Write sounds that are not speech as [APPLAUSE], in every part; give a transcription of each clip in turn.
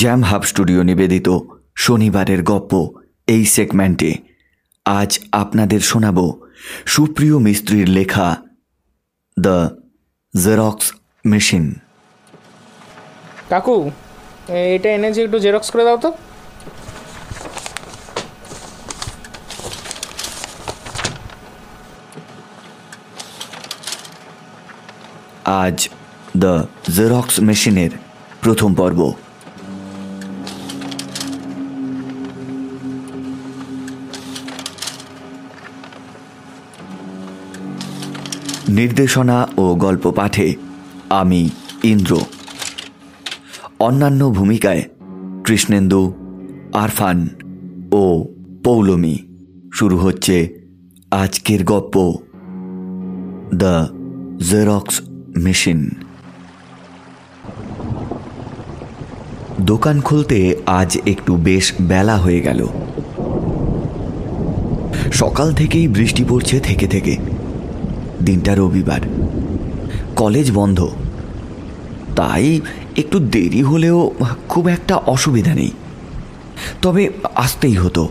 Jam hub studio নিবেদিত শনিবারের গপ্প এই সেগমেন্টে। আজ আপনাদের শোনাব সুপ্রিয় মিস্ত্রির লেখা দ্য জেরক্স মেশিন। কাকু এটা এনেছি একটু জেরক্স করে দাও তো। আজ দ্য জেরক্স মেশিনের প্রথম পর্ব। নির্দেশনা ও গল্প পাঠে আমি, ইন্দ্র। অন্যান্য ভূমিকায় কৃষ্ণেন্দু, আরফান ও পৌলমি। শুরু হচ্ছে আজকের গপ্প। The Xerox machine. দোকান খুলতে আজ একটু বেশ বেলা হয়ে গেল। সকাল থেকেই বৃষ্টি পড়ছে থেকে থেকে। দিনটা রবিবার। কলেজ বন্ধ। তাই একটু দেরি হলেও খুব একটা অসুবিধা নেই। তবে আসতেই হতো।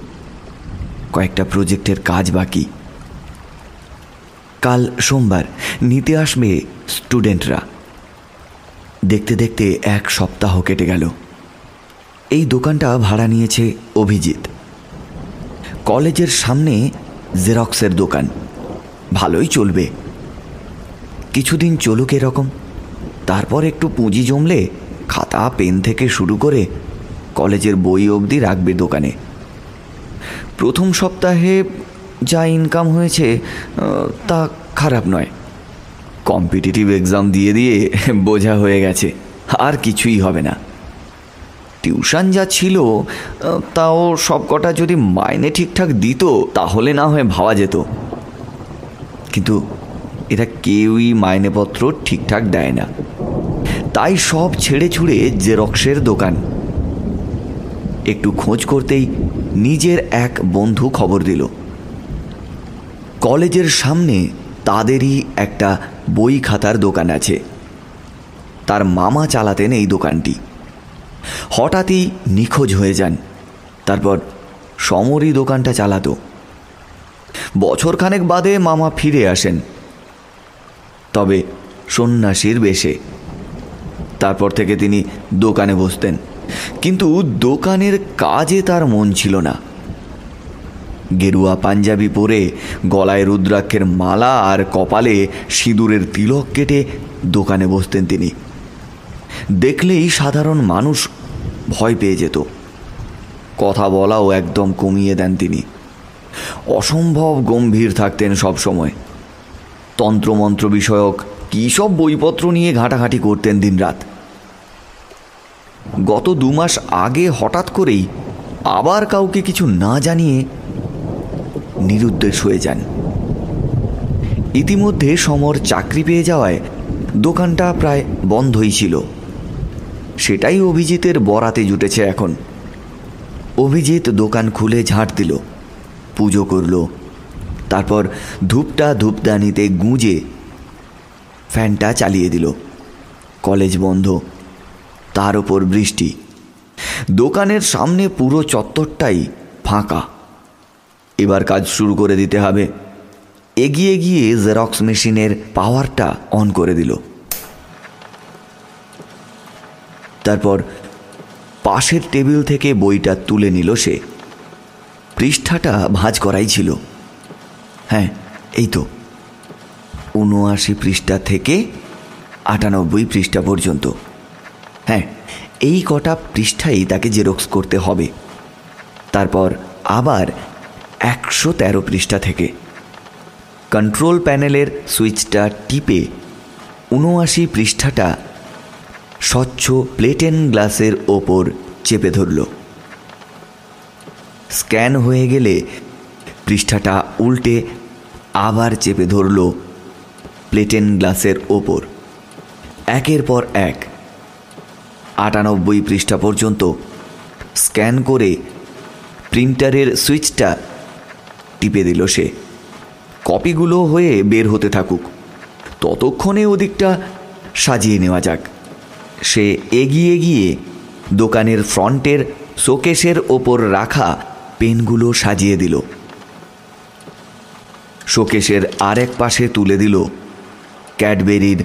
কয়েকটা প্রজেক্টের কাজ বাকি। কাল সোমবার নিতে আসবে স্টুডেন্টরা। দেখতে দেখতে এক সপ্তাহ কেটে গেল। এই দোকানটা ভাড়া নিয়েছে অভিজিৎ। কলেজের সামনে জেরক্সের দোকান। ভালোই চলবে। কিছুদিন চলুক এরকম। তারপর একটু পুঁজি জমলে খাতা, পেন থেকে শুরু করে কলেজের বই অবধি রাখবে দোকানে। প্রথম সপ্তাহে যা ইনকাম হয়েছে তা খারাপ নয়। কম্পিটিটিভ এক্সাম দিয়ে দিয়ে [LAUGHS] বোঝা হয়ে গেছে, আর কিছুই হবে না। টিউশন যা ছিল তাও সব কটা যদি মাইনে ঠিকঠাক দিত, তাহলে না হয়ে ভাবা যেত। কিন্তু এরা কেউই মাইনেপত্র ঠিকঠাক দেয় না। তাই সব ছেড়ে ছুড়ে জেরক্সের দোকান। একটু খোঁজ করতেই নিজের এক বন্ধু খবর দিল। কলেজের সামনে তাদেরই একটা বই খাতার দোকান আছে। তার মামা চালাতেন এই দোকানটি। হঠাৎই নিখোঁজ হয়ে যান। তারপর সমরই দোকানটা চালাতো। বছরখানেক বাদে মামা ফিরে আসেন। তবে সন্ন্যাসীর বেশে। তারপর থেকে তিনি দোকানে বসতেন। কিন্তু দোকানের কাজে তার মন ছিল না। গেরুয়া পাঞ্জাবি পরে গলায় রুদ্রাক্ষের মালা আর কপালে সিঁদুরের তিলক কেটে দোকানে বসতেন তিনি। দেখলেই সাধারণ মানুষ ভয় পেয়ে যেত। কথা বলাও একদম কমিয়ে দেন তিনি। অসম্ভব গম্ভীর থাকতেন সব সময় তন্ত্রমন্ত্র বিষয়ক কী সব বইপত্র নিয়ে ঘাঁটাঘাঁটি করতেন দিনরাত। গত দু মাস আগে হঠাৎ করেই আবার কাউকে কিছু না জানিয়ে নিরুদ্দেশ হয়ে যান। ইতিমধ্যে সমর চাকরি পেয়ে যাওয়ায় দোকানটা প্রায় বন্ধই ছিল। সেটাই অভিজিতের বরাতে জুটেছে এখন। অভিজিৎ দোকান খুলে ঝাঁট দিল, পুজো করল তারপর ধূপটা ধূপদানিতে গুঁজে ফ্যানটা চালিয়ে দিল। কলেজ বন্ধ, তার ওপর বৃষ্টি। দোকানের সামনে পুরো চত্বরটাই ফাঁকা। এবার কাজ শুরু করে দিতে হবে। এগিয়ে গিয়ে জেরক্স মেশিনের পাওয়ারটা অন করে দিল। তারপর পাশের টেবিল থেকে বইটা তুলে নিল সে। পৃষ্ঠাটা ভাঁজ করাই ছিল। হ্যাঁ এই তো। উনআশি পৃষ্ঠা থেকে আটানব্বই পৃষ্ঠা পর্যন্ত। হ্যাঁ এই কটা পৃষ্ঠাই তাকে জেরক্স করতে হবে। তারপর আবার একশো তেরো পৃষ্ঠা থেকে। কন্ট্রোল প্যানেলের সুইচটা টিপে উনআশি পৃষ্ঠাটা স্বচ্ছ প্লেটেন গ্লাসের ওপর চেপে ধরল। স্ক্যান হয়ে গেলে পৃষ্ঠাটা উল্টে আবার চেপে ধরল প্লেটেন গ্লাসের ওপর। একের পর এক। আটানব্বই পৃষ্ঠা পর্যন্ত স্ক্যান করে প্রিন্টারের সুইচটা টিপে দিল সে। কপিগুলো হয়ে বের হতে থাকুক। ততক্ষণে ওদিকটা সাজিয়ে নেওয়া যাক। সে এগিয়ে গিয়ে দোকানের ফ্রন্টের শোকেশের ওপর রাখা পেনগুলো সাজিয়ে দিল। শোকেশের আরেক পাশে তুলে দিল ক্যাডবেরির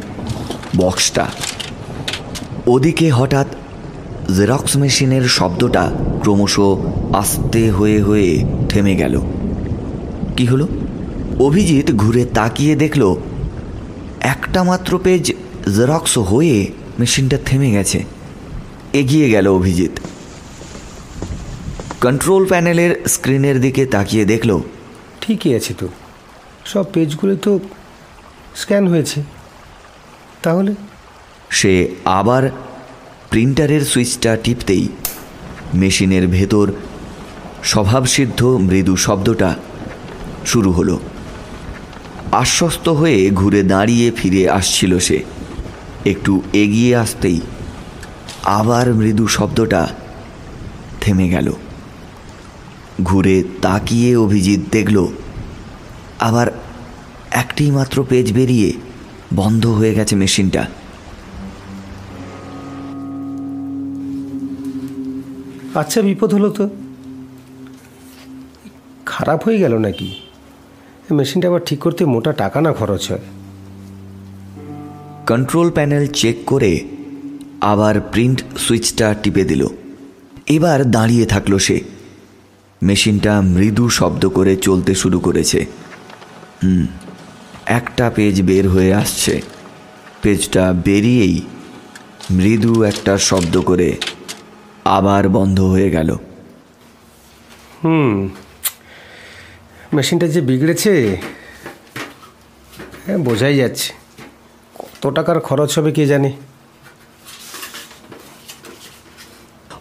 বক্সটা। ওদিকে হঠাৎ জেরক্স মেশিনের শব্দটা ক্রমশ আস্তে হয়ে হয়ে থেমে গেল। কি হলো? অভিজিৎ ঘুরে তাকিয়ে দেখল, একটা মাত্র পেজ জেরক্স হয়ে মেশিনটা থেমে গেছে। এগিয়ে গেল অভিজিৎ। কন্ট্রোল প্যানেলের স্ক্রিনের দিকে তাকিয়ে দেখল, ঠিকই আছে তো। সব পেজগুলো তো স্ক্যান হয়েছে। তাহলে? সে আবার প্রিন্টারের সুইচটা টিপতেই মেশিনের ভেতর স্বভাবসিদ্ধ মৃদু শব্দটা শুরু হলো। আশ্বস্ত হয়ে ঘুরে দাঁড়িয়ে ফিরে আসছিল সে। একটু এগিয়ে আসতেই আবার মৃদু শব্দটা থেমে গেল। ঘুরে তাকিয়ে অভিজিৎ দেখল আবার একটি মাত্র পেজ বেরিয়ে বন্ধ হয়ে গেছে মেশিনটা। আচ্ছা বিপদ হলো তো। খারাপ হয়ে গেল নাকি? মেশিনটা আবার ঠিক করতে মোটা টাকা না খরচ হয়? কন্ট্রোল প্যানেল চেক করে আবার প্রিন্ট সুইচটা টিপে দিল। এবার দাঁড়িয়ে থাকল সে। মেশিনটা মৃদু শব্দ করে চলতে শুরু করেছে। একটা পেজ বের হয়ে আসছে। পেজটা বেরিয়েই মৃদু একটা শব্দ করে আবার বন্ধ হয়ে গেল। হুম। মেশিনটা যে বিগড়েছে হ্যাঁ বোঝাই যাচ্ছে। কত টাকার খরচ হবে কে জানে?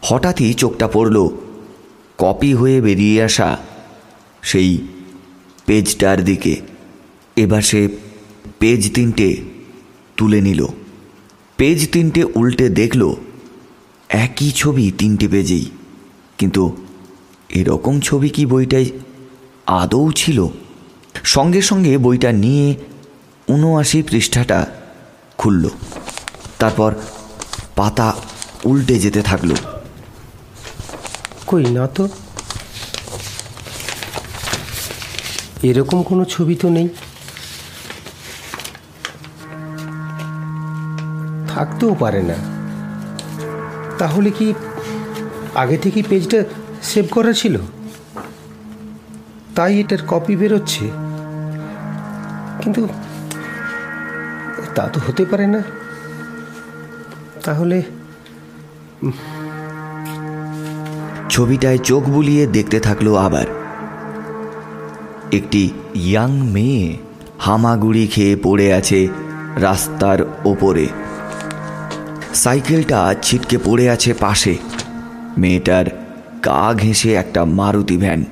হঠাৎই চোখটা পড়ল। কপি হয়ে বেরিয়ে আসা সেই পেজটার দিকে। এবার সে পেজ তিনটে তুলে নিল। পেজ তিনটে উল্টে দেখল, একই ছবি তিনটে পেজেই। কিন্তু এরকম ছবি কি বইটায় আদৌ ছিল? সঙ্গে সঙ্গে বইটা নিয়ে উনআশি পৃষ্ঠাটা খুলল। তারপর পাতা উল্টে যেতে থাকল। কই না তো? এরকম কোনো ছবি তো নেই। থাকতেও পারে না। তাহলে কি আগে থেকেই পেজটা সেভ করা ছিল? তাই এটার কপি বেরোচ্ছে। কিন্তু তা তো হতে পারে না। তাহলে ছবিটায় চোখ বুলিয়ে দেখতে থাকল আবার। একটি ইয়াং মেয়ে হামাগুড়ি খেয়ে পড়ে আছে রাস্তার ওপরে। সাইকেলটা ছিটকে পড়ে আছে পাশে। মেয়েটার গা ঘেঁষে একটা মারুতি ভ্যান।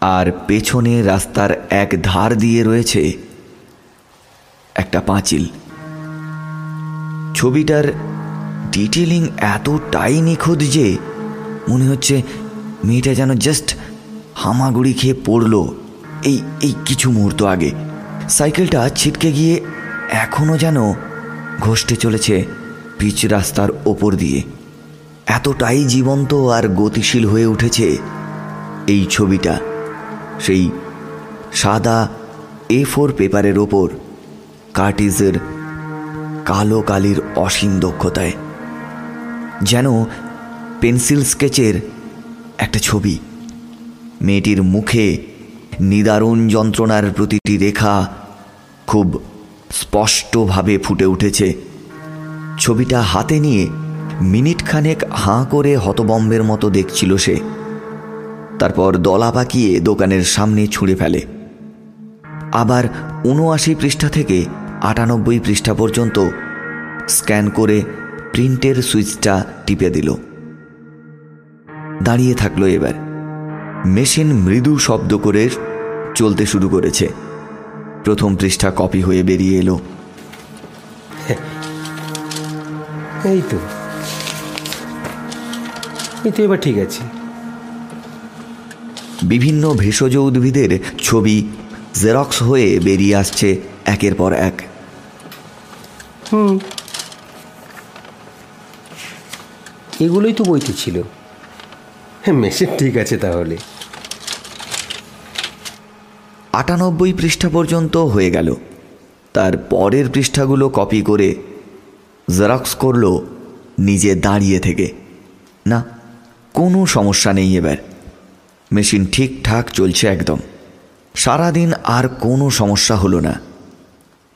আর পেছনে রাস্তার এক ধার দিয়ে রয়েছে একটা পাঁচিল। ছবিটার ডিটেলিং এতটাই নিখুঁত যে মনে হচ্ছে মেয়েটা যেন জাস্ট হামাগুড়ি খেয়ে পড়ল এই এই কিছু মুহূর্ত আগে। সাইকেলটা ছিটকে গিয়ে এখনও যেন ঘষ্টে চলেছে পিচ রাস্তার ওপর দিয়ে। এতটাই জীবন্ত আর গতিশীল হয়ে উঠেছে এই ছবিটা। সেই সাদা এ ফোর পেপারের ওপর কার্টিজের কালো কালির অসীম দক্ষতায়। যেন পেন্সিল স্কেচের একটা ছবি। মেয়েটির মুখে নিদারুণ যন্ত্রণার প্রতিটি রেখা খুব স্পষ্টভাবে ফুটে উঠেছে। ছবিটা হাতে নিয়ে মিনিট খানেক হাঁ করে হতবম্বের মতো দেখছিল সে। তারপর দলা পাকিয়ে দোকানের সামনে ছুঁড়ে ফেলে। আবার উনআশি পৃষ্ঠা থেকে আটানব্বই পৃষ্ঠা পর্যন্ত স্ক্যান করে প্রিন্টের সুইচটা টিপে দিল। দাঁড়িয়ে থাকল এবার। মেশিন মৃদু শব্দ করে চলতে শুরু করেছে। প্রথম পৃষ্ঠা কপি হয়ে বেরিয়ে এলো। [LAUGHS] এই তো। এই তো এবার ঠিক আছে। বিভিন্ন ভেষজ উদ্ভিদের ছবি জেরক্স হয়ে বেরিয়ে আসছে একের পর এক। হুম। এগুলোই তো বইতে ছিল। মেশিন ঠিক আছে তাহলে। আটানব্বই পৃষ্ঠা পর্যন্ত হয়ে গেল। তার পরের পৃষ্ঠাগুলো কপি করে জেরক্স করল নিজে দাঁড়িয়ে থেকে। না, কোনো সমস্যা নেই এবার। মেশিন ঠিকঠাক চলছে একদম। সারাদিন আর কোনো সমস্যা হলো না।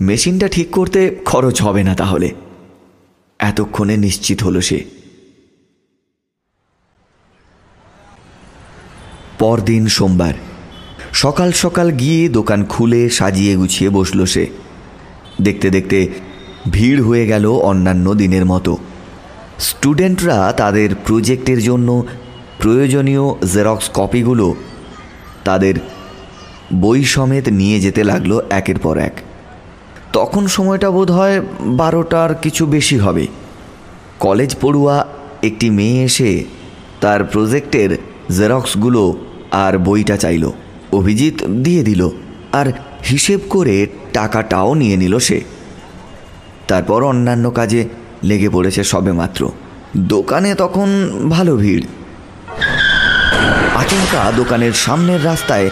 মেশিনটা ঠিক করতে খরচ হবে না তাহলে। এতক্ষণে নিশ্চিত হলো সে। পরদিন সোমবার। সকাল সকাল গিয়ে দোকান খুলে সাজিয়ে গুছিয়ে বসল সে। দেখতে দেখতে ভিড় হয়ে গেল অন্যান্য দিনের মতো। স্টুডেন্টরা তাদের প্রজেক্টের জন্য প্রয়োজনীয় জেরক্স কপিগুলো তাদের বই সমেত নিয়ে যেতে লাগল একের পর এক। তখন সময়টা বোধ হয় বারোটার কিছু বেশি হবে। কলেজ পড়ুয়া একটি মেয়ে এসে তার প্রজেক্টের জেরক্সগুলো আর বইটা চাইল। অভিজিৎ দিয়ে দিল আর হিসেব করে টাকাটাও নিয়ে নিল সে। তারপর অন্যান্য কাজে লেগে পড়েছে সবেমাত্র। দোকানে তখন ভালো ভিড়। আচমকা দোকানের সামনের রাস্তায়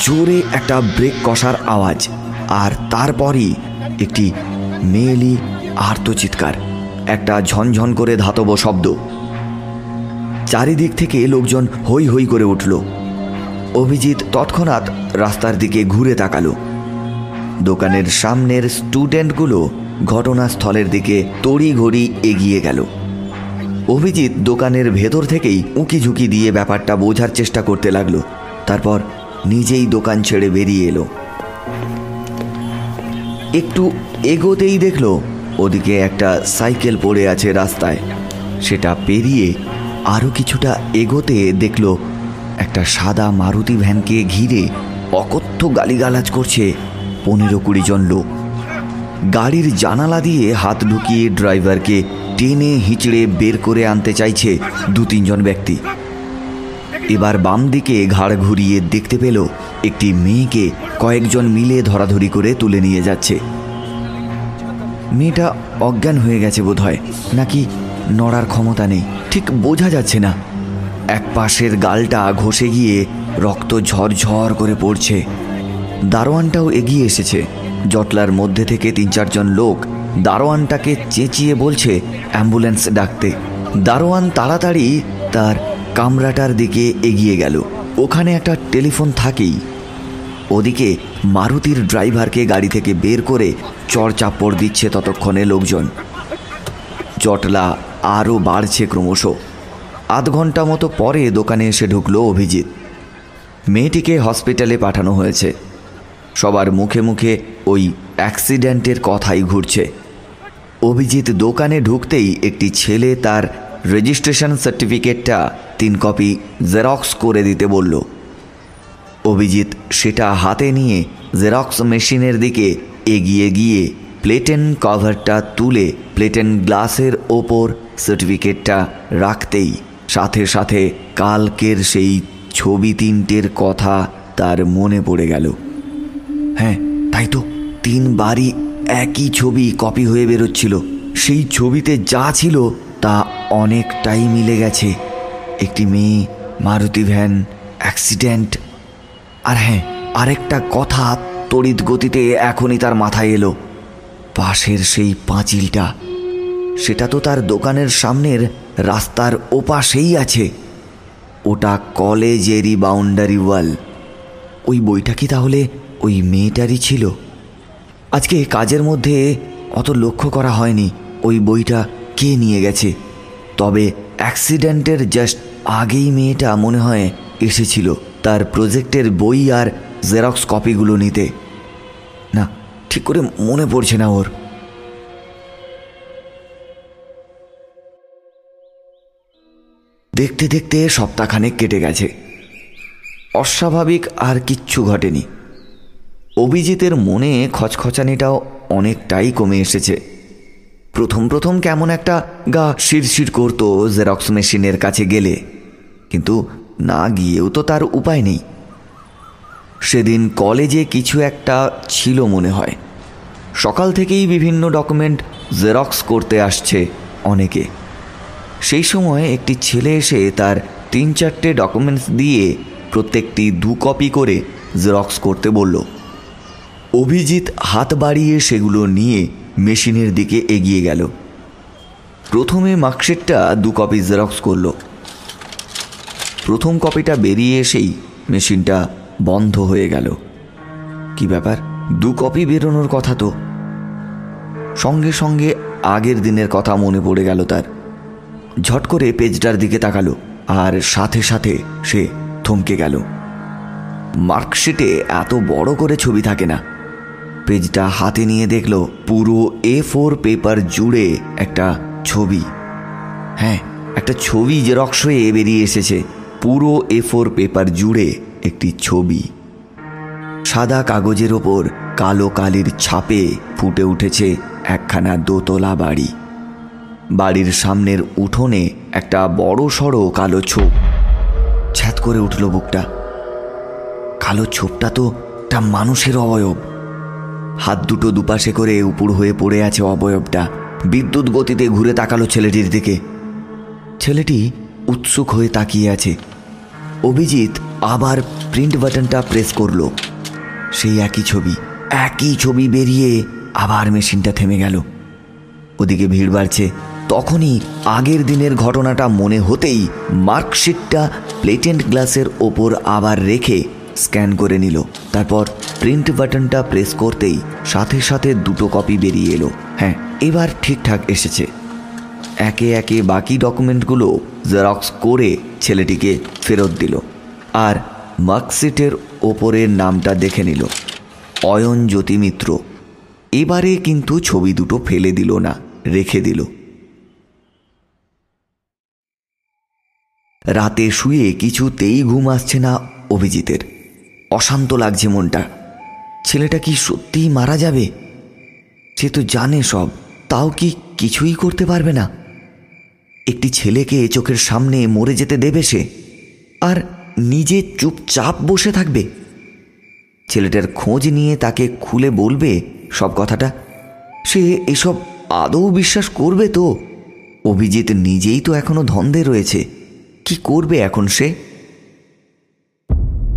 জোরে একটা ব্রেক কষার আওয়াজ আর তারপরই একটি মেয়েলি আর্তচিৎকার, একটা ঝনঝন করে ধাতব শব্দ। চারিদিক থেকে লোকজন হই হই করে উঠল। অভিজিৎ তৎক্ষণাৎ রাস্তার দিকে ঘুরে তাকালো। দোকানের সামনের স্টুডেন্টগুলো ঘটনাস্থলের দিকে তড়িঘড়ি এগিয়ে গেল। অভিজিৎ দোকানের ভেতর থেকেই উঁকি ঝুঁকি দিয়ে ব্যাপারটা বোঝার চেষ্টা করতে লাগল। তারপর নিজেই দোকান ছেড়ে বেরিয়ে এলো। একটু এগোতেই দেখল, ওদিকে একটা সাইকেল পড়ে আছে রাস্তায়। সেটা পেরিয়ে আরও কিছুটা এগোতে দেখল একটা সাদা মারুতি ভ্যানকে ঘিরে অকথ্য গালিগালাজ করছে পনেরো কুড়ি জন লোক। গাড়ির জানালা দিয়ে হাত ঢুকিয়ে ড্রাইভারকে টেনে হিঁচড়ে বের করে আনতে চাইছে দু তিনজন ব্যক্তি। এবার বাম দিকে ঘাড় ঘুরিয়ে দেখতে পেল একটি মেয়েকে কয়েকজন মিলে ধরাধরি করে তুলে নিয়ে যাচ্ছে। মেয়েটা অজ্ঞান হয়ে গেছে বোধহয়, নাকি নড়ার ক্ষমতা নেই। ঠিক বোঝা যাচ্ছে না। এক পাশের গালটা ঘষে গিয়ে রক্ত ঝরঝর করে পড়ছে। দারোয়ানটাও এগিয়ে এসেছে। জটলার মধ্যে থেকে তিন চারজন লোক দারোয়ানটাকে চেঁচিয়ে বলছে অ্যাম্বুলেন্স ডাকতে। দারোয়ান তাড়াতাড়ি তার কামরাটার দিকে এগিয়ে গেল। ওখানে একটা টেলিফোন থাকেই। ওদিকে মারুতির ড্রাইভারকে গাড়ি থেকে বের করে চড় চাপড় দিচ্ছে ততক্ষণে লোকজন। জটলা আরও বাড়ছে ক্রমশ। আধ ঘণ্টা মতো পরে দোকানে এসে ঢুকলো অভিজিৎ। মেয়েটিকে হসপিটালে পাঠানো হয়েছে। সবার মুখে মুখে ওই অ্যাক্সিডেন্টের কথাই ঘুরছে। অভিজিৎ দোকানে ঢুকতেই একটি ছেলে তার রেজিস্ট্রেশন সার্টিফিকেটটা তিন কপি জেরক্স করে দিতে বলল। অভিজিৎ সেটা হাতে নিয়ে জেরক্স মেশিনের দিকে এগিয়ে গিয়ে প্লেটেন কভারটা তুলে প্লেটেন গ্লাসের ওপর সার্টিফিকেটটা রাখতেই সাথে সাথে কালকের সেই ছবি তিনটের কথা তার মনে পড়ে গেল। হ্যাঁ তাই তো। তিনবারই একই ছবি কপি হয়ে বেরোচ্ছিল। সেই ছবিতে যা ছিল তা অনেকটাই মিলে গেছে। একটি মেয়ে, মারুতি ভ্যান অ্যাক্সিডেন্ট আর হ্যাঁ আরেকটা কথা, তড়িৎ গতিতে এখনই তার মাথায় এলো। পাশের সেই পাঁচিলটা সেটা তো তার দোকানের সামনের রাস্তার ওপাশেই আছে। ওটা কলেজেরই বাউন্ডারি ওয়াল। ওই বইটা কি তাহলে ওই মেয়েটারই ছিল? আজকে কাজের মধ্যে অত লক্ষ্য করা হয়নি ওই বইটা কে নিয়ে গেছে। তবে অ্যাক্সিডেন্টের জাস্ট আগেই মেয়েটা মনে হয় এসেছিল তার প্রজেক্টের বই আর জেরক্স কপিগুলো নিতে। না, ঠিক করে মনে পড়ছে না ওর। দেখতে দেখতে সপ্তাহখানেক কেটে গেছে। অস্বাভাবিক আর কিচ্ছু ঘটেনি। অভিজিতের মনে খচখচানিটাও অনেকটাই কমে এসেছে। প্রথম প্রথম কেমন একটা গা শিরশির করতো জেরক্স মেশিনের কাছে গেলে, কিন্তু না গিয়েও তো তার উপায় নেই। সেদিন কলেজে কিছু একটা ছিল মনে হয়। সকাল থেকেই বিভিন্ন ডকুমেন্ট জেরক্স করতে আসছে অনেকে। সেই সময় একটি ছেলে এসে তার তিন চারটে ডকুমেন্টস দিয়ে প্রত্যেকটি দু কপি করে জেরক্স করতে বলল। অভিজিৎ হাত বাড়িয়ে সেগুলো নিয়ে মেশিনের দিকে এগিয়ে গেল। প্রথমে মার্কশিটটা দু কপি জেরক্স করল। প্রথম কপিটা বেরিয়ে এসেই মেশিনটা বন্ধ হয়ে গেল। কি ব্যাপার? দু কপি বেরোনোর কথা তো। সঙ্গে সঙ্গে আগের দিনের কথা মনে পড়ে গেল তার। ঝট করে পেজটার দিকে তাকালো, আর সাথে সাথে সে থমকে গেল। মার্কশিটে এত বড় করে ছবি থাকে না। পেজটা হাতে নিয়ে দেখল পুরো এ ফোর পেপার জুড়ে একটা ছবি। হ্যাঁ একটা ছবি জেরক্স হয়ে বেরিয়ে এসেছে, পুরো এ ফোর পেপার জুড়ে একটি ছবি। সাদা কাগজের ওপর কালো কালির ছাপে ফুটে উঠেছে একখানা দোতলা বাড়ি। বাড়ির সামনের উঠোনে একটা বড় সড়ো কালো ছোপ। ছ্যাত করে উঠল বুকটা। কালো ছোপটা তো একটা মানুষের অবয়ব। হাত দুটো দুপাশে করে উপুর হয়ে পড়ে আছে অবয়বটা। বিদ্যুৎ গতিতে ঘুরে তাকালো ছেলেটির দিকে। ছেলেটি উৎসুক হয়ে তাকিয়ে আছে। অভিজিৎ আবার প্রিন্ট বাটনটা প্রেস করল। সেই একই ছবি একই ছবি বেরিয়ে আবার মেশিনটা থেমে গেল। ওদিকে ভিড় বাড়ছে। তখনই আগের দিনের ঘটনাটা মনে হতেই মার্কশিটটা প্লেটেন্ট গ্লাসের ওপর আবার রেখে স্ক্যান করে নিল। তারপর প্রিন্ট বাটনটা প্রেস করতেই সাথে সাথে দুটো কপি বেরিয়ে এলো। হ্যাঁ এবার ঠিকঠাক এসেছে। একে একে বাকি ডকুমেন্টগুলো জেরক্স করে ছেলেটিকে ফেরত দিল আর মার্কশিটের ওপরের নামটা দেখে নিল। অয়ন জ্যোতি মিত্র। এবারে কিন্তু ছবি দুটো ফেলে দিল না, রেখে দিল। রাতে শুয়ে কিছুতেই ঘুম আসছে না অভিজিতের। অশান্ত লাগছে মনটা। ছেলেটা কি সত্যিই মারা যাবে? সে তো জানে সব, তাও কি কিছুই করতে পারবে না? একটি ছেলেকে চোখের সামনে মরে যেতে দেবে সে, আর নিজে চুপচাপ বসে থাকবে? ছেলেটার খোঁজ নিয়ে তাকে খুলে বলবে সব কথাটা। সে এসব আদৌ বিশ্বাস করবে তো? অভিজিৎ নিজেই তো এখনও ধন্দে রয়েছে। কি করবে এখন সে?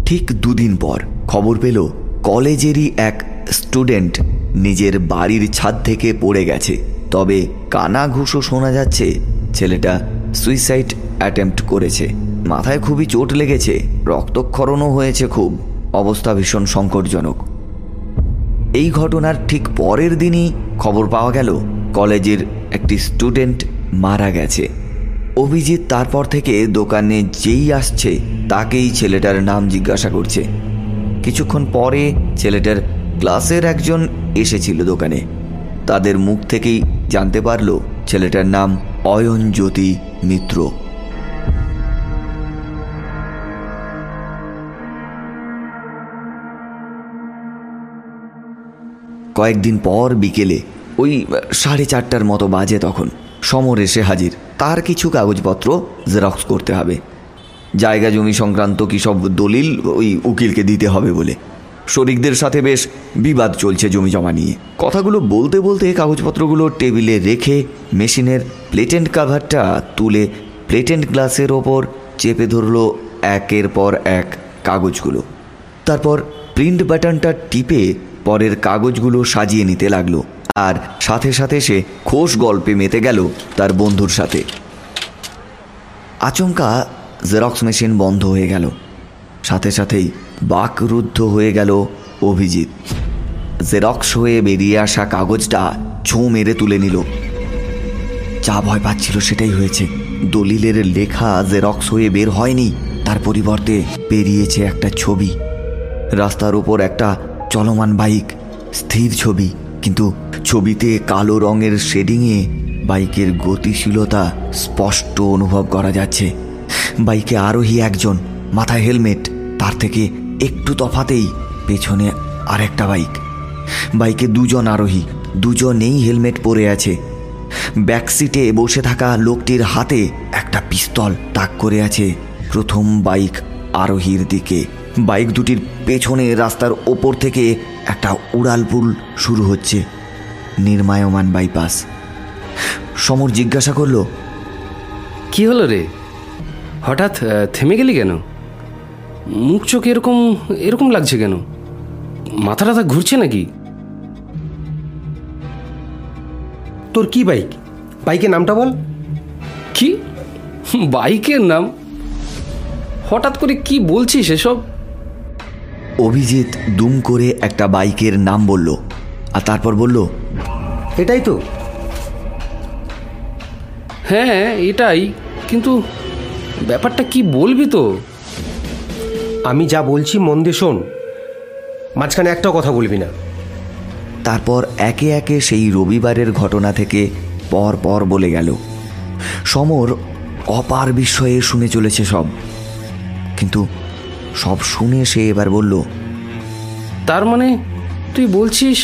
ঠিক দুদিন পর খবর পেল কলেজেরই এক স্টুডেন্ট নিজের বাড়ির ছাদ থেকে পড়ে গেছে। তবে কানা ঘুষো শোনা যাচ্ছে ছেলেটা সুইসাইড অ্যাটেম্প্ট করেছে। মাথায় খুবই চোট লেগেছে, রক্তক্ষরণও হয়েছে খুব, অবস্থা ভীষণ সংকটজনক। এই ঘটনার ঠিক পরের দিনই খবর পাওয়া গেল কলেজের একটি স্টুডেন্ট মারা গেছে। অভিজিৎ তারপর থেকে দোকানে যেই আসছে, তাকেই ছেলেটার নাম জিজ্ঞাসা করছে। কিছুক্ষণ পরে ছেলেটার ক্লাসের একজন এসেছিল দোকানে। তাদের মুখ থেকেই জানতে পারল ছেলেটার নাম অয়ন জ্যোতি মিত্র। কয়েকদিন পর বিকেলে, ওই সাড়ে চারটার মতো বাজে তখন। সমর এসে হাজির। তার কিছু কাগজপত্র জেরক্স করতে হবে। জায়গা জমি সংক্রান্ত কী সব দলিল ওই উকিলকে দিতে হবে বলে। শরিকদের সাথে বেশ বিবাদ চলছে জমি জমা নিয়ে। কথাগুলো বলতে বলতে কাগজপত্রগুলো টেবিলে রেখে মেশিনের প্লেটেন্ট কাভারটা তুলে প্লেটেন্ট গ্লাসের ওপর চেপে ধরলো একের পর এক কাগজগুলো। তারপর প্রিন্ট বাটনটা টিপে পরের কাগজগুলো সাজিয়ে নিতে লাগল। আর সাথে সাথে সে খোশ গল্পে মেতে গেল তার বন্ধুর সাথে। আচমকা জেরক্স মেশিন বন্ধ হয়ে গেল। সাথে সাথেই বাকরুদ্ধ হয়ে গেল অভিজিৎ। জেরক্স হয়ে বেরিয়ে আসা কাগজটা ছোঁ মেরে তুলে নিল। যা ভয় পাচ্ছিল সেটাই হয়েছে। দলিলের লেখা জেরক্স হয়ে বের হয়নি, তার পরিবর্তে বেরিয়েছে একটা ছবি। রাস্তার উপর একটা চলমান বাইক, স্থির ছবি। কিন্তু ছবিতে কালো রঙের শেডিংয়ে বাইকের গতিশীলতা স্পষ্ট অনুভব করা যাচ্ছে। বাইকে আরোহী একজন, মাথায় হেলমেট, তার থেকে একটু তফাতেই পেছনে আরেকটা বাইক। বাইকে দুজন আরোহী, দুজনেই হেলমেট পরে আছে। ব্যাক সিটে বসে থাকা লোকটির হাতে একটা পিস্তল তাক করে আছে। প্রথম বাইক আরোহীর দিকে। বাইক দুটির পেছনে রাস্তার ওপর থেকে একটা উড়ালপুল শুরু হচ্ছে নির্মায়মান বাইপাস। সমর জিজ্ঞাসা করল কি হলো রে? হঠাৎ থেমে গেলি কেন? মুখ চোখ এরকম এরকম লাগছে কেন? মাথা টাথা ঘুরছে নাকি? তোর কি বাইক? বাইকের নামটা বল। কি? বাইকের নাম? হঠাৎ করে কি বলছিস এসব? অভিজিৎ দুম করে একটা বাইকের নাম বলল আর তারপর বলল এটাই তো। হ্যাঁ এটাই। কিন্তু ব্যাপারটা কি বলবি তো? আমি যা বলছি মন দিয়ে শোন। মাঝখানে একটাও কথা বলবি না। তারপর একে একে সেই রবিবারের ঘটনা থেকে পর পর বলে গেল। সমর অপার বিস্ময়ে শুনে চলেছে সব। কিন্তু সব শুনে সে এবার বলল তার মানে তুই বলছিস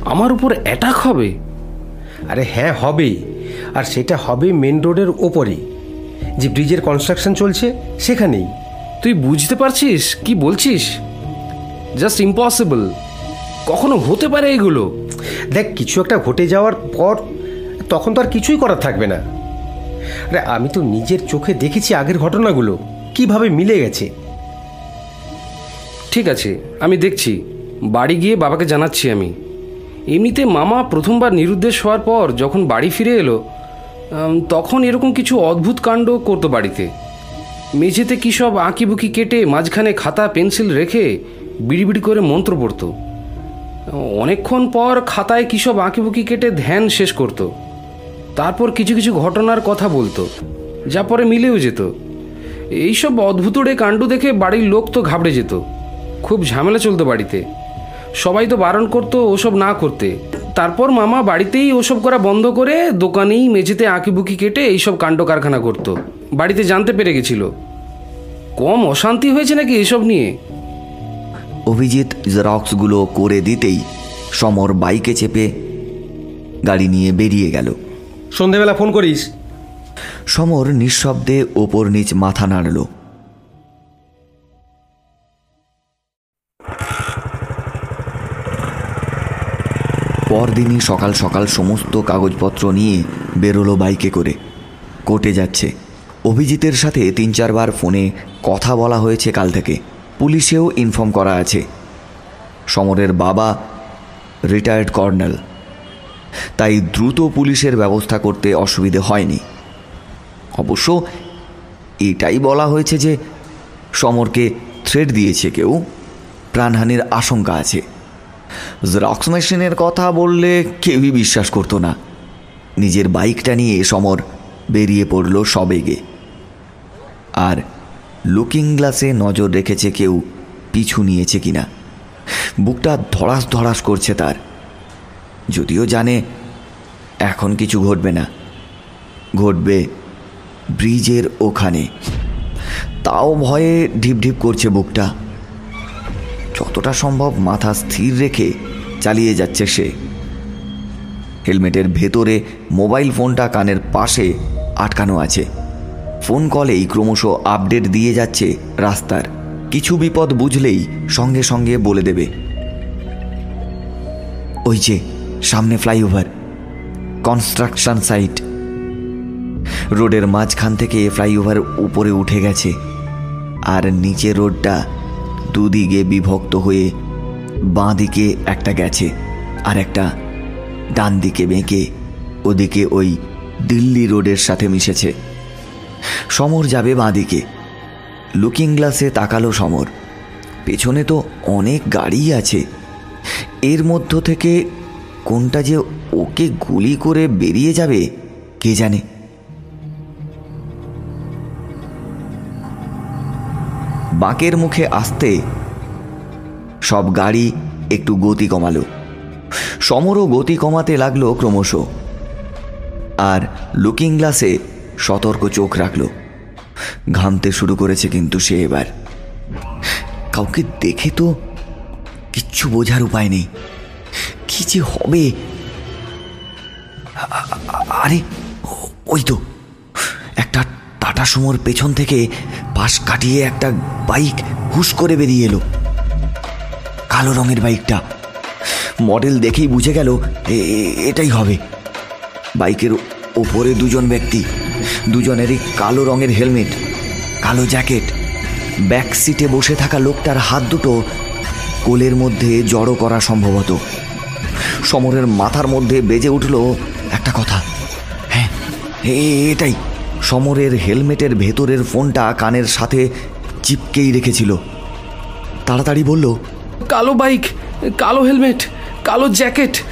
আমার উপর অ্যাটাক হবে? আরে হ্যাঁ হবে আর সেটা হবে মেন রোডের ওপরে যে ব্রিজের কনস্ট্রাকশন চলছে সেখানেই। তুই বুঝতে পারছিস? কি বলছিস? জাস্ট ইম্পসিবল কখনো হতে পারে এগুলো? দেখ কিছু একটা ঘটে যাওয়ার পর তখন তো আর কিছুই করার থাকবে না। আরে আমি তো নিজের চোখে দেখেছি আগের ঘটনাগুলো। কীভাবে মিলে গেছে? ঠিক আছে, আমি দেখছি। বাড়ি গিয়ে বাবাকে জানাচ্ছি আমি। এমনিতে মামা প্রথমবার নিরুদ্দেশ হওয়ার পর যখন বাড়ি ফিরে এলো তখন এরকম কিছু অদ্ভুত কাণ্ড করতো বাড়িতে। মেঝেতে কী সব আঁকিবুকি কেটে মাঝখানে খাতা, পেন্সিল রেখে বিড়ি বিড়ি করে মন্ত্র পড়তো। অনেকক্ষণ পর খাতায় কী সব আঁকিবুকি কেটে ধ্যান শেষ করতো। তারপর কিছু কিছু ঘটনার কথা বলতো, যা পরে মিলেও যেত। এইসব অদ্ভুতড়ে কাণ্ড দেখে বাড়ির লোক তো ঘাবড়ে যেত। খুব ঝামেলা চলতো বাড়িতে। সবাই তো বারণ করতো ওসব না করতে। তারপর মামা বাড়িতেই ওসব করা বন্ধ করে দোকানেই মেঝেতে আঁকিবুকি কেটে এইসব কাণ্ড কারখানা করতো। বাড়িতে জানতে পেরে গেছিল। কম অশান্তি হয়েছে নাকি এসব নিয়ে? অভিজিৎ জেরক্সগুলো করে দিতেই সমর বাইকে চেপে গাড়ি নিয়ে বেরিয়ে গেল। সন্ধেবেলা ফোন করিস। সমর নিঃশব্দে ওপর নিচ মাথা নাড়ল। পরদিনই সকাল সকাল সমস্ত কাগজপত্র নিয়ে বেরোলো বাইকে করে। কোর্টে যাচ্ছে। অভিজিতের সাথে তিন চারবার ফোনে কথা বলা হয়েছে কাল থেকে। পুলিশেও ইনফর্ম করা আছে। সমরের বাবা রিটায়ার্ড কর্নেল। তাই দ্রুত পুলিশের ব্যবস্থা করতে অসুবিধে হয়নি। অবশ্য এটাই বলা হয়েছে যে সমরকে থ্রেড দিয়েছে কেউ, প্রাণহানির আশঙ্কা আছে। জেরক্স মেশিনের কথা বললে কেউই বিশ্বাস করতো না। নিজের বাইকটা নিয়ে সমর বেরিয়ে পড়ল সবেগে। আর লুকিং গ্লাসে নজর রেখেছে কেউ পিছু নিয়েছে কিনা। বুকটা ধড়াস ধড়াস করছে তার। যদিও জানে এখন কিছু ঘটবে না। ঘটবে ব্রিজের ওখানে। তাও ভয়ে ঢিপ ঢিপ করছে বুকটা। যতটা সম্ভব মাথা স্থির রেখে চালিয়ে যাচ্ছে সে। হেলমেটের ভেতরে মোবাইল ফোনটা কানের পাশে আটকানো আছে। ফোন কলেই ক্রমশ আপডেট দিয়ে যাচ্ছে রাস্তার। কিছু বিপদ বুঝলেই সঙ্গে সঙ্গে বলে দেবে। ওই যে, সামনে ফ্লাইওভার। Construction site. রোডের মাঝখান থেকে ফ্লাইওভার উপরে উঠে গেছে আর নিচে রোডটা দুদিকে বিভক্ত হয়ে বাঁ দিকে একটা গেছে আর একটা ডান দিকে বেঁকে ওদিকে ওই দিল্লি রোডের সাথে মিশেছে। সমর যাবে বাঁ দিকে লুকিং গ্লাসে তাকালো সমর। পেছনে তো অনেক গাড়ি আছে। এর মধ্য থেকে কোনটা যে ওকে গুলি করে বেরিয়ে যাবে, কে জানে? বাঁকের মুখে আসতে সব গাড়ি একটু গতি কমালো। সমরও গতি কমাতে লাগল ক্রমশ। আর লুকিং গ্লাসে সতর্ক চোখ রাখল। ঘামতে শুরু করেছে কিন্তু সে এবার। কাউকে দেখে তো কিচ্ছু বোঝার উপায় নেই। কি যে হবে? আরে, ওই তো একটা টাটা সুমোর পেছন থেকে পাশ কাটিয়ে একটা বাইক হুশ করে বেরিয়ে এলো। কালো রঙের বাইকটা। মডেল দেখেই বুঝে গেল এটাই হবে। বাইকের ওপরে দুজন ব্যক্তি। দুজনেরই কালো রঙের হেলমেট, কালো জ্যাকেট। ব্যাক সিটে বসে থাকা লোকটার হাত দুটো কোলের মধ্যে জড়ো করা সম্ভবত। সমরের মাথার মধ্যে বেজে উঠল একটা কথা। হ্যাঁ এটাই। সমরের হেলমেটের ভেতরের ফোনটা কানের সাথে চিপকেই রেখেছিল। তাড়াতাড়ি বলল কালো বাইক কালো হেলমেট কালো জ্যাকেট।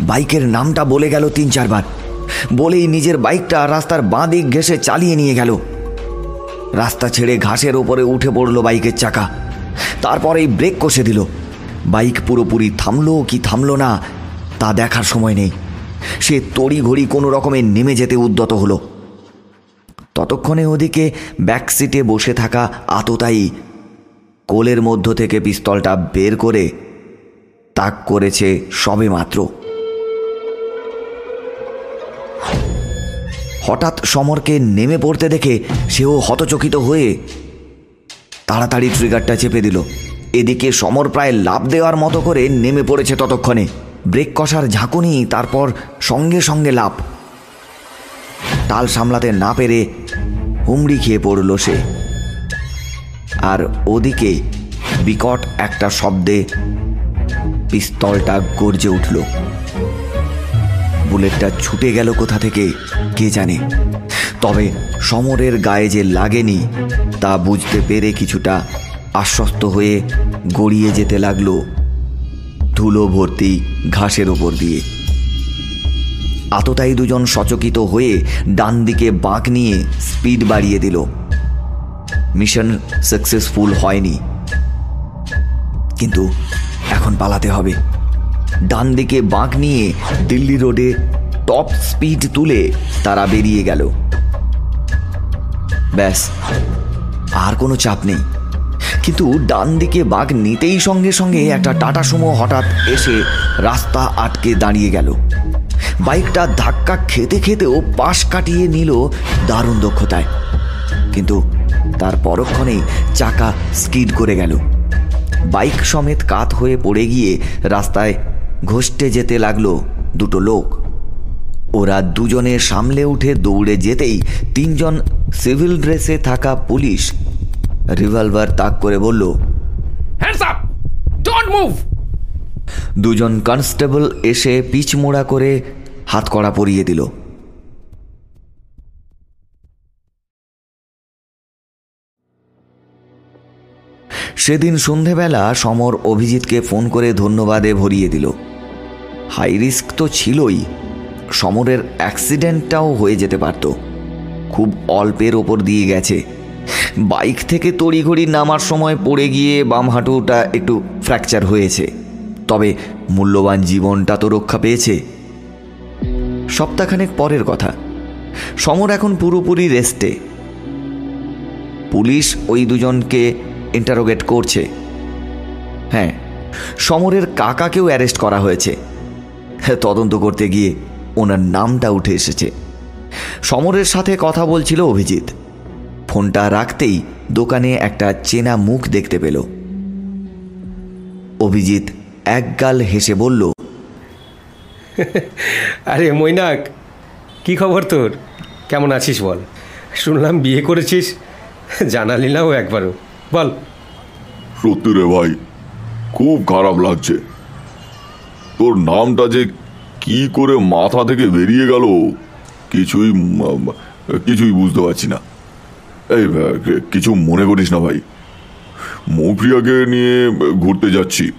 বাইকের নামটা বলে গেল তিন চারবার। বলেই নিজের বাইকটা রাস্তার বাঁ দিক ঘেসে চালিয়ে নিয়ে গেল। রাস্তা ছেড়ে ঘাসের ওপরে উঠে পড়ল বাইকের চাকা। তারপরেই ব্রেক কষে দিল। বাইক পুরোপুরি থামলো কি থামলো না তা দেখার সময় নেই। সে তড়ি ঘড়ি কোনো রকমে নেমে যেতে উদ্যত হলো। ততক্ষণে ওদিকে ব্যাক সিটে বসে থাকা আততায়ী কোলের মধ্য থেকে পিস্তলটা বের করে তাক করেছে সবে মাত্র হঠাৎ সমরকে নেমে পড়তে দেখে সেও হতচকিত হয়ে তাড়াতাড়ি ট্রিগারটা চেপে দিল। এদিকে সমর প্রায় লাভ দেওয়ার মতো করে নেমে পড়েছে ততক্ষণে। ব্রেক কষার ঝাঁকুনি, তারপর সঙ্গে সঙ্গে লাভ টাল সামলাতে না পেরে হুমড়ি খেয়ে পড়ল সে। আর ওদিকে বিকট একটা শব্দে পিস্তলটা গর্জে উঠল। বুলেটটা ছুটে গেল কোথা থেকে, কে জানে। তবে সমরের গায়ে যে লাগেনি, তা বুঝতে পেরে কিছুটা আশ্বস্ত হয়ে গড়িয়ে যেতে লাগল ধুলো ভর্তি ঘাসের ওপর দিয়ে। আততায়ী দুজন সচকিত হয়ে ডান দিকে বাঁক নিয়ে স্পিড বাড়িয়ে দিল। মিশন সাকসেসফুল হয়নি। কিন্তু এখন পালাতে হবে। ডান দিকে বাঁক নিয়ে দিল্লি রোডে টপ স্পিড তুলে তারা বেরিয়ে গেল। ব্যাস, আর কোনো চাপ নেই। কিন্তু ডান দিকে বাঘ নিতেই সঙ্গে সঙ্গে একটা টাটা সুমো হঠাৎ এসে রাস্তা আটকে দাঁড়িয়ে গেল। বাইকটা ধাক্কা খেতে খেতেও পাশ কাটিয়ে নিল দারুণ দক্ষতায়। কিন্তু তার পরক্ষণেই চাকা স্কিড করে গেল। বাইক সমেত কাত হয়ে পড়ে গিয়ে রাস্তায় ঘষ্টে যেতে লাগল দুটো লোক। ওরা দুজনে সামলে উঠে দৌড়ে যেতেই তিনজন সিভিল ড্রেসে থাকা পুলিশ রিভলভার তাক করে বলল দুজন কনস্টেবল এসে পিচমোড়া করে হাতকড়া পরিয়ে দিল। সেদিন সন্ধেবেলা সমর অভিজিৎকে ফোন করে ধন্যবাদে ভরিয়ে দিল। হাই রিস্ক তো ছিলই সমরের অ্যাক্সিডেন্টটাও হয়ে যেতে পারত। খুব অল্পের ওপর দিয়ে গেছে। বাইক থেকে তড়িঘড়ি নামার সময় পড়ে গিয়ে বাম হাঁটুটা একটু ফ্র্যাকচার হয়েছে। তবে মূল্যবান জীবনটা তো রক্ষা পেয়েছে। সপ্তাহখানেক পরের কথা। সমর এখন পুরোপুরি রেস্টে। পুলিশ ওই দুজনকে ইন্টারোগেট করছে। হ্যাঁ সমরের কাকাকেও অ্যারেস্ট করা হয়েছে। তদন্ত করতে গিয়ে ওনার নামটা উঠে এসেছে। সমরের সাথে কথা বলছিল অভিজিৎ। ফোনটা রাখতেই দোকানে একটা চেনা মুখ দেখতে পেল। অভিজিৎ একগাল হেসে বলল [LAUGHS] আরে মৈনাক কি খবর তোর? কেমন আছিস বল? শুনলাম বিয়ে করেছিস জানালি নাও একবারও। বল। সত্যি রে ভাই খুব খারাপ লাগছে। তোর নামটা যে কি করে মাথা থেকে বেরিয়ে গেল কিছুই কিছুই বুঝতে পারছি না। এই কিছু মনে করিস না ভাই। মৌপ্রিয়াকে নিয়ে ঘুরতে যাচ্ছি।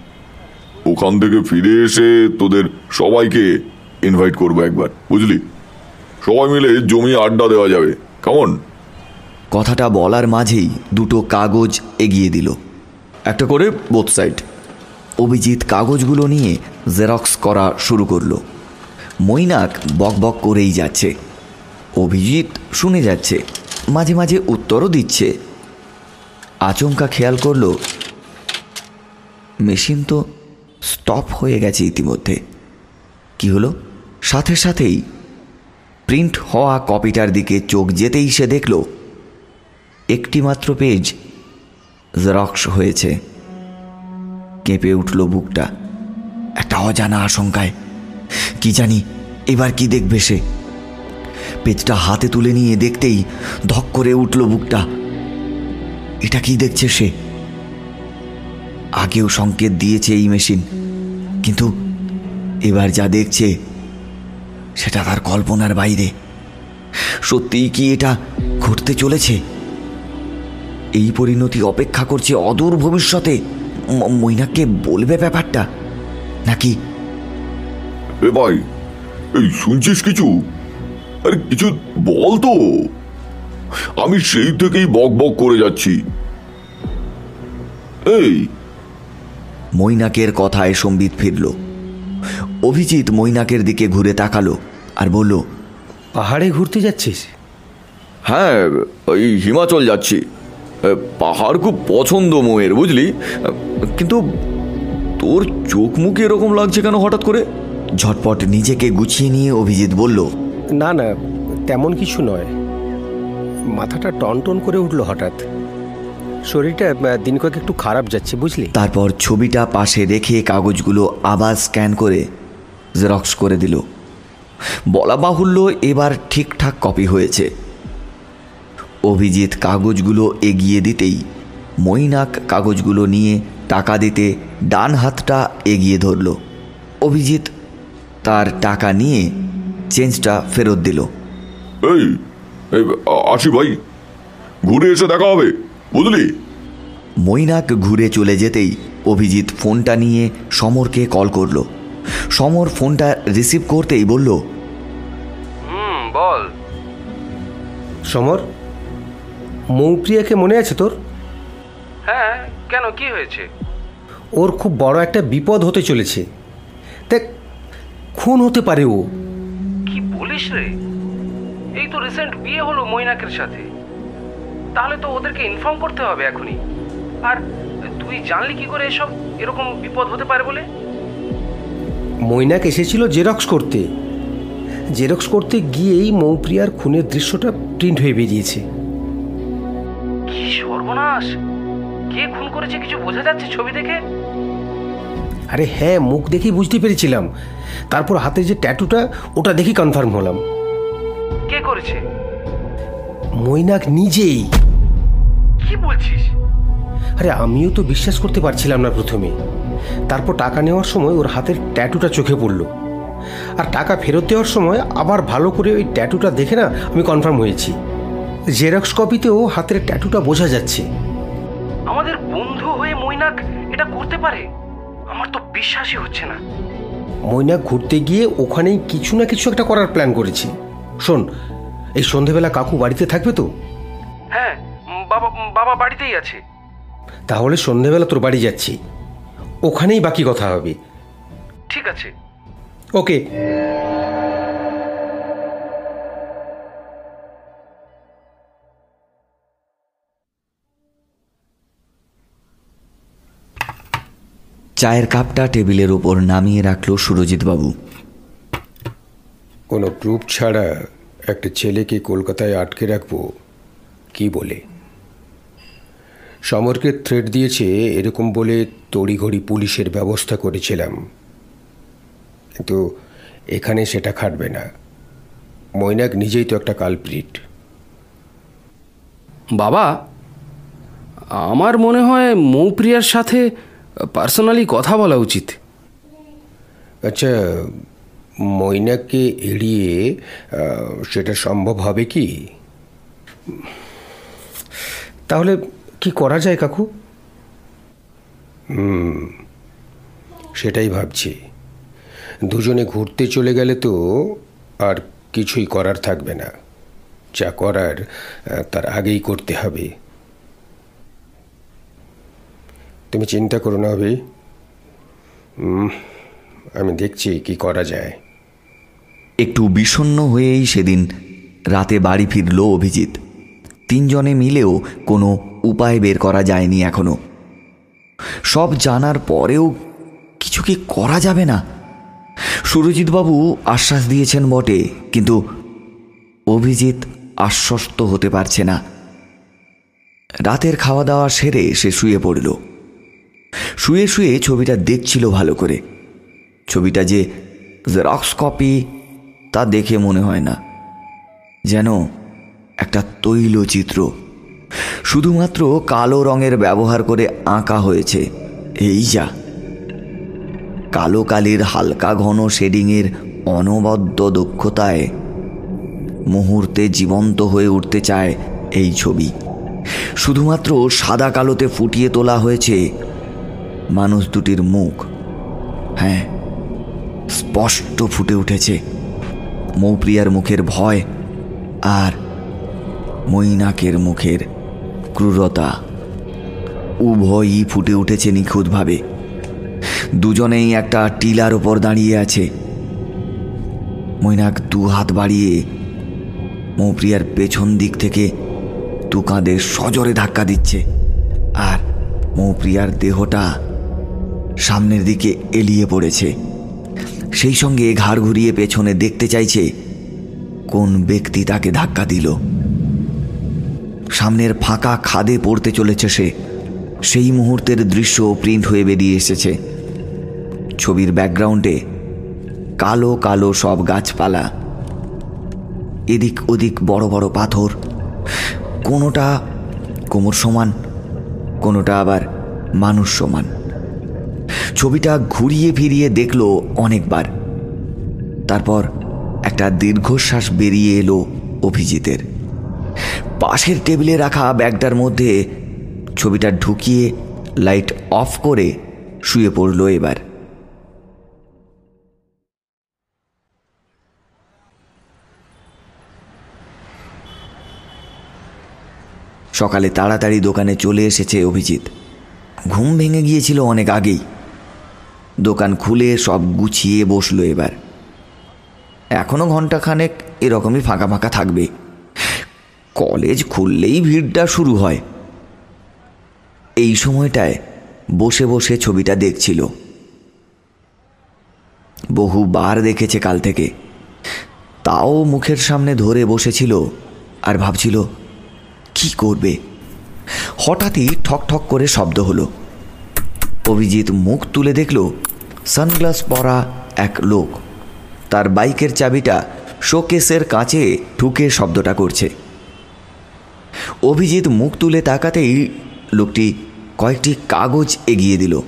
ওখান থেকে ফিরে এসে তোদের সবাইকে ইনভাইট করব একবার, বুঝলি? সবাই মিলে জমি আড্ডা দেওয়া যাবে, কেমন? কথাটা বলার মাঝেই দুটো কাগজ এগিয়ে দিল। একটা করে বোথ সাইড অভিজিৎ কাগজগুলো নিয়ে জেরক্স করা শুরু করল। মৈনাক বকবক করেই যাচ্ছে। অভিজিৎ শুনে যাচ্ছে। মাঝে মাঝে উত্তরও দিচ্ছে। আচমকা খেয়াল করল, মেশিন তো স্টপ হয়ে গেছে ইতিমধ্যে। কি হলো? সাথে সাথেই প্রিন্ট হওয়া কপিটার দিকে চোখ যেতেই সে দেখল একটি মাত্র পেজ জেরক্স হয়েছে। কেঁপে উঠল বুকটা। একটা অজানা আশঙ্কায়। কি জানি, এবার কি দেখবে সে? পেজটা হাতে তুলে নিয়ে দেখতেই ধক করে উঠল বুকটা। এটা কি দেখছে সে? আগেও সংকেত দিয়েছে এই মেশিন, কিন্তু এবার যা দেখছে, সেটা তার কল্পনার বাইরে। সত্যিই কি এটা ঘটতে চলেছে? এই পরিণতি অপেক্ষা করছে অদূর ভবিষ্যতে। মৈনাককে বলবে ব্যাপারটা, নাকি? এ ভাই, এই শুনছিস কিছু? আরে কিছু বল তো। আমি সেই থেকেই বক বক করে যাচ্ছি। এই। মৈনাকের কথায় সম্বিত ফিরল। অভিজিৎ মৈনাকের দিকে ঘুরে তাকালো আর বলল পাহাড়ে ঘুরতে যাচ্ছিস? হ্যাঁ ওই হিমাচল যাচ্ছি। পাহাড় খুব পছন্দ মোয়ের বুঝলি? কিন্তু তোর চোখ মুখ এরকম লাগছে কেন হঠাৎ করে? ঝটপট নিজেকে গুছিয়ে নিয়ে অভিজিৎ বলল না না, তেমন কিছু নয়। মাথাটা টনটন করে উঠল হঠাৎ। শরীরটা দিন কয়েক একটু খারাপ যাচ্ছে, বুঝলি? তারপর ছবিটা পাশে রেখে কাগজগুলো আবার স্ক্যান করে জেরক্স করে দিল। বলা বাহুল্য এবার ঠিকঠাক কপি হয়েছে। অভিজিৎ কাগজগুলো এগিয়ে দিতেই মইনাক কাগজগুলো নিয়ে টাকা দিতে ডান হাতটা এগিয়ে ধরল। অভিজিৎ তার টাকা নিয়ে চেঞ্জটা ফেরত দিল। এই এই, আসি ভাই ঘুরে এসে দেখা হবে বুঝলি? মৈনাক ঘুরে চলে যেতেই অভিজিৎ ফোনটা নিয়ে সমরকে কল করল। সমর ফোনটা রিসিভ করতেই বলল হুম বল। সমর মৌপ্রিয়াকে মনে আছে তোর? হ্যাঁ কেন কি হয়েছে? ওর খুব বড় একটা বিপদ হতে চলেছে। দেখ খুন হতে পারে ও। বলিস রে? এই তো রিসেন্ট বিয়ে হলো মৈনাকের সাথে। তাহলে তো ওদেরকে ইনফর্ম করতে হবে এখনই। আর তুই জানলি কি করে এসব? এরকম বিপদ হতে পারে বলে? মৈনাক এসেছিল জেরক্স করতে। জেরক্স করতে গিয়েই মৌপ্রিয়ার খুনের দৃশ্যটা প্রিন্ট হয়ে বেরিয়েছে। কি সর্বনাশ! কে খুন করেছে কিছু বোঝা যাচ্ছে ছবি দেখে? আরে হ্যাঁ মুখ দেখেই বুঝতে পেরেছিলাম। তারপর হাতে যে ট্যাটুটা ওটা দেখি কনফার্ম হলাম। কে করেছে? মৈনাক নিজেই। কি বলছিস? আরে আমিও তো বিশ্বাস করতে পারছিলাম না প্রথমে। তারপর টাকা নেওয়ার সময় ওর হাতের ট্যাটুটা চোখে পড়ল। আর টাকা ফেরত দেওয়ার সময় আবার ভালো করে ওই ট্যাটুটা দেখে না আমি কনফার্ম হয়েছি। জেরক্স কপিতেও হাতের ট্যাটুটা বোঝা যাচ্ছে। আমাদের বন্ধু হয়ে মৈনাক এটা করতে পারে? আমার তো বিশ্বাসই হচ্ছে না। মৈনাক ঘুরতে গিয়ে ওখানেই কিছু না কিছু একটা করার প্ল্যান করেছি। শোন এই সন্ধেবেলা কাকু বাড়িতে থাকবে তো? হ্যাঁ বাবা বাবা বাড়িতেই আছে। তাহলে সন্ধেবেলা তোর বাড়ি যাচ্ছি। ওখানেই বাকি কথা হবে। ঠিক আছে। ওকে। চায়ের কাপটা টেবিলের ওপর নামিয়ে রাখল সুরজিৎবাবু। কোনো প্রুফ ছাড়া একটা ছেলেকে কলকাতায় আটকে রাখব কি বলে? সমরকে থ্রেট দিয়েছে এরকম বলে তড়িঘড়ি পুলিশের ব্যবস্থা করেছিলাম। কিন্তু এখানে সেটা খাটবে না। মৈনাক নিজেই তো একটা কালপ্রিট বাবা আমার মনে হয় মৌপ্রিয়ার সাথে পার্সোনালি কথা বলা উচিত। আচ্ছা ময়নাকে এড়িয়ে সেটা সম্ভব হবে কি? তাহলে কি করা যায় কাকু? হুম, সেটাই ভাবছি। দুজনে ঘুরতে চলে গেলে তো আর কিছুই করার থাকবে না। যা করার তার আগেই করতে হবে। তুমি চিন্তা করো না ভাই আমি দেখছি কি করা যায়। একটু বিষণ্ণ হয়েই সেদিন রাতে বাড়ি ফিরল অভিজিৎ। তিনজনে মিলেও কোনো উপায় বের করা যায়নি এখনও। সব জানার পরেও কিছু কি করা যাবে না? সুরজিৎবাবু আশ্বাস দিয়েছেন বটে, কিন্তু অভিজিৎ আশ্বস্ত হতে পারছে না। রাতের খাওয়া দাওয়া সেরে সে শুয়ে পড়ল। শুয়ে শুয়ে ছবিটা দেখছিল ভালো করে। ছবিটা যে জেরক্স কপি তা দেখে মনে হয় না। যেন একটা তৈলচিত্র। শুধুমাত্র কালো রঙের ব্যবহার করে আঁকা হয়েছে। এই যা। কালো কালির হালকা ঘন শেডিংয়ের অনবদ্য দক্ষতায় মুহূর্তে জীবন্ত হয়ে উঠতে চায় এই ছবি। শুধুমাত্র সাদা কালোতে ফুটিয়ে তোলা হয়েছে মানুষ দুটির মুখ হ্যাঁ স্পষ্ট ফুটে উঠেছে। মৌপ্রিয়ার মুখের ভয় আর মৈনাকের মুখের ক্রূরতা উভয়ই ফুটে উঠেছে নিখুঁতভাবে। দুজনেই একটা টিলার ওপর দাঁড়িয়ে আছে। মৈনাক দু হাত বাড়িয়ে মৌপ্রিয়ার পেছন দিক থেকে দু কাঁধে সজোরে ধাক্কা দিচ্ছে। আর মৌপ্রিয়ার দেহটা সামনের দিকে এলিয়ে পড়েছে। সেই সঙ্গে ঘাড় ঘুরিয়ে পেছনে দেখতে চাইছে কোন ব্যক্তি তাকে ধাক্কা দিল। সামনের ফাঁকা খাদে পড়তে চলেছে সে। সেই মুহূর্তের দৃশ্য প্রিন্ট হয়ে বেরিয়ে এসেছে। ছবির ব্যাকগ্রাউন্ডে কালো কালো সব গাছপালা। এদিক ওদিক বড় বড় পাথর। কোনোটা কোমর সমান, কোনোটা আবার মানুষ সমান। ছবিটা ঘুরিয়ে ফিরিয়ে দেখল অনেকবার। তারপর একটা দীর্ঘশ্বাস বেরিয়ে এলো অভিজিতের। পাশের টেবিলে রাখা ব্যাগটার মধ্যে ছবিটা ঢুকিয়ে লাইট অফ করে শুয়ে পড়ল এবার। সকালে তাড়াতাড়ি দোকানে চলে এসেছে অভিজিৎ। ঘুম ভেঙে গিয়েছিল অনেক আগেই। দোকান খুলে সব গুছিয়ে বসল এবার। এখনও ঘন্টাখানেক এরকমই ফাঁকা ফাঁকা থাকবে। কলেজ খুললেই ভিড়টা শুরু হয়। এই সময়টায় বসে বসে ছবিটা দেখছিল। বহুবার দেখেছে কাল থেকে। তাও মুখের সামনে ধরে বসেছিল আর ভাবছিল, কি করবে? হঠাৎই ঠক ঠক করে শব্দ হলো। অভিজিৎ মুখ তুলে দেখল সানগ্লাস পরা এক লোক। তার বাইকের চাবিটা শোকেসের কাছে ঠুকে শব্দটা করছে। অভিজিৎ মুখ তুলে তাকাতেই লোকটি কয়েকটি কাগজ এগিয়ে দিল।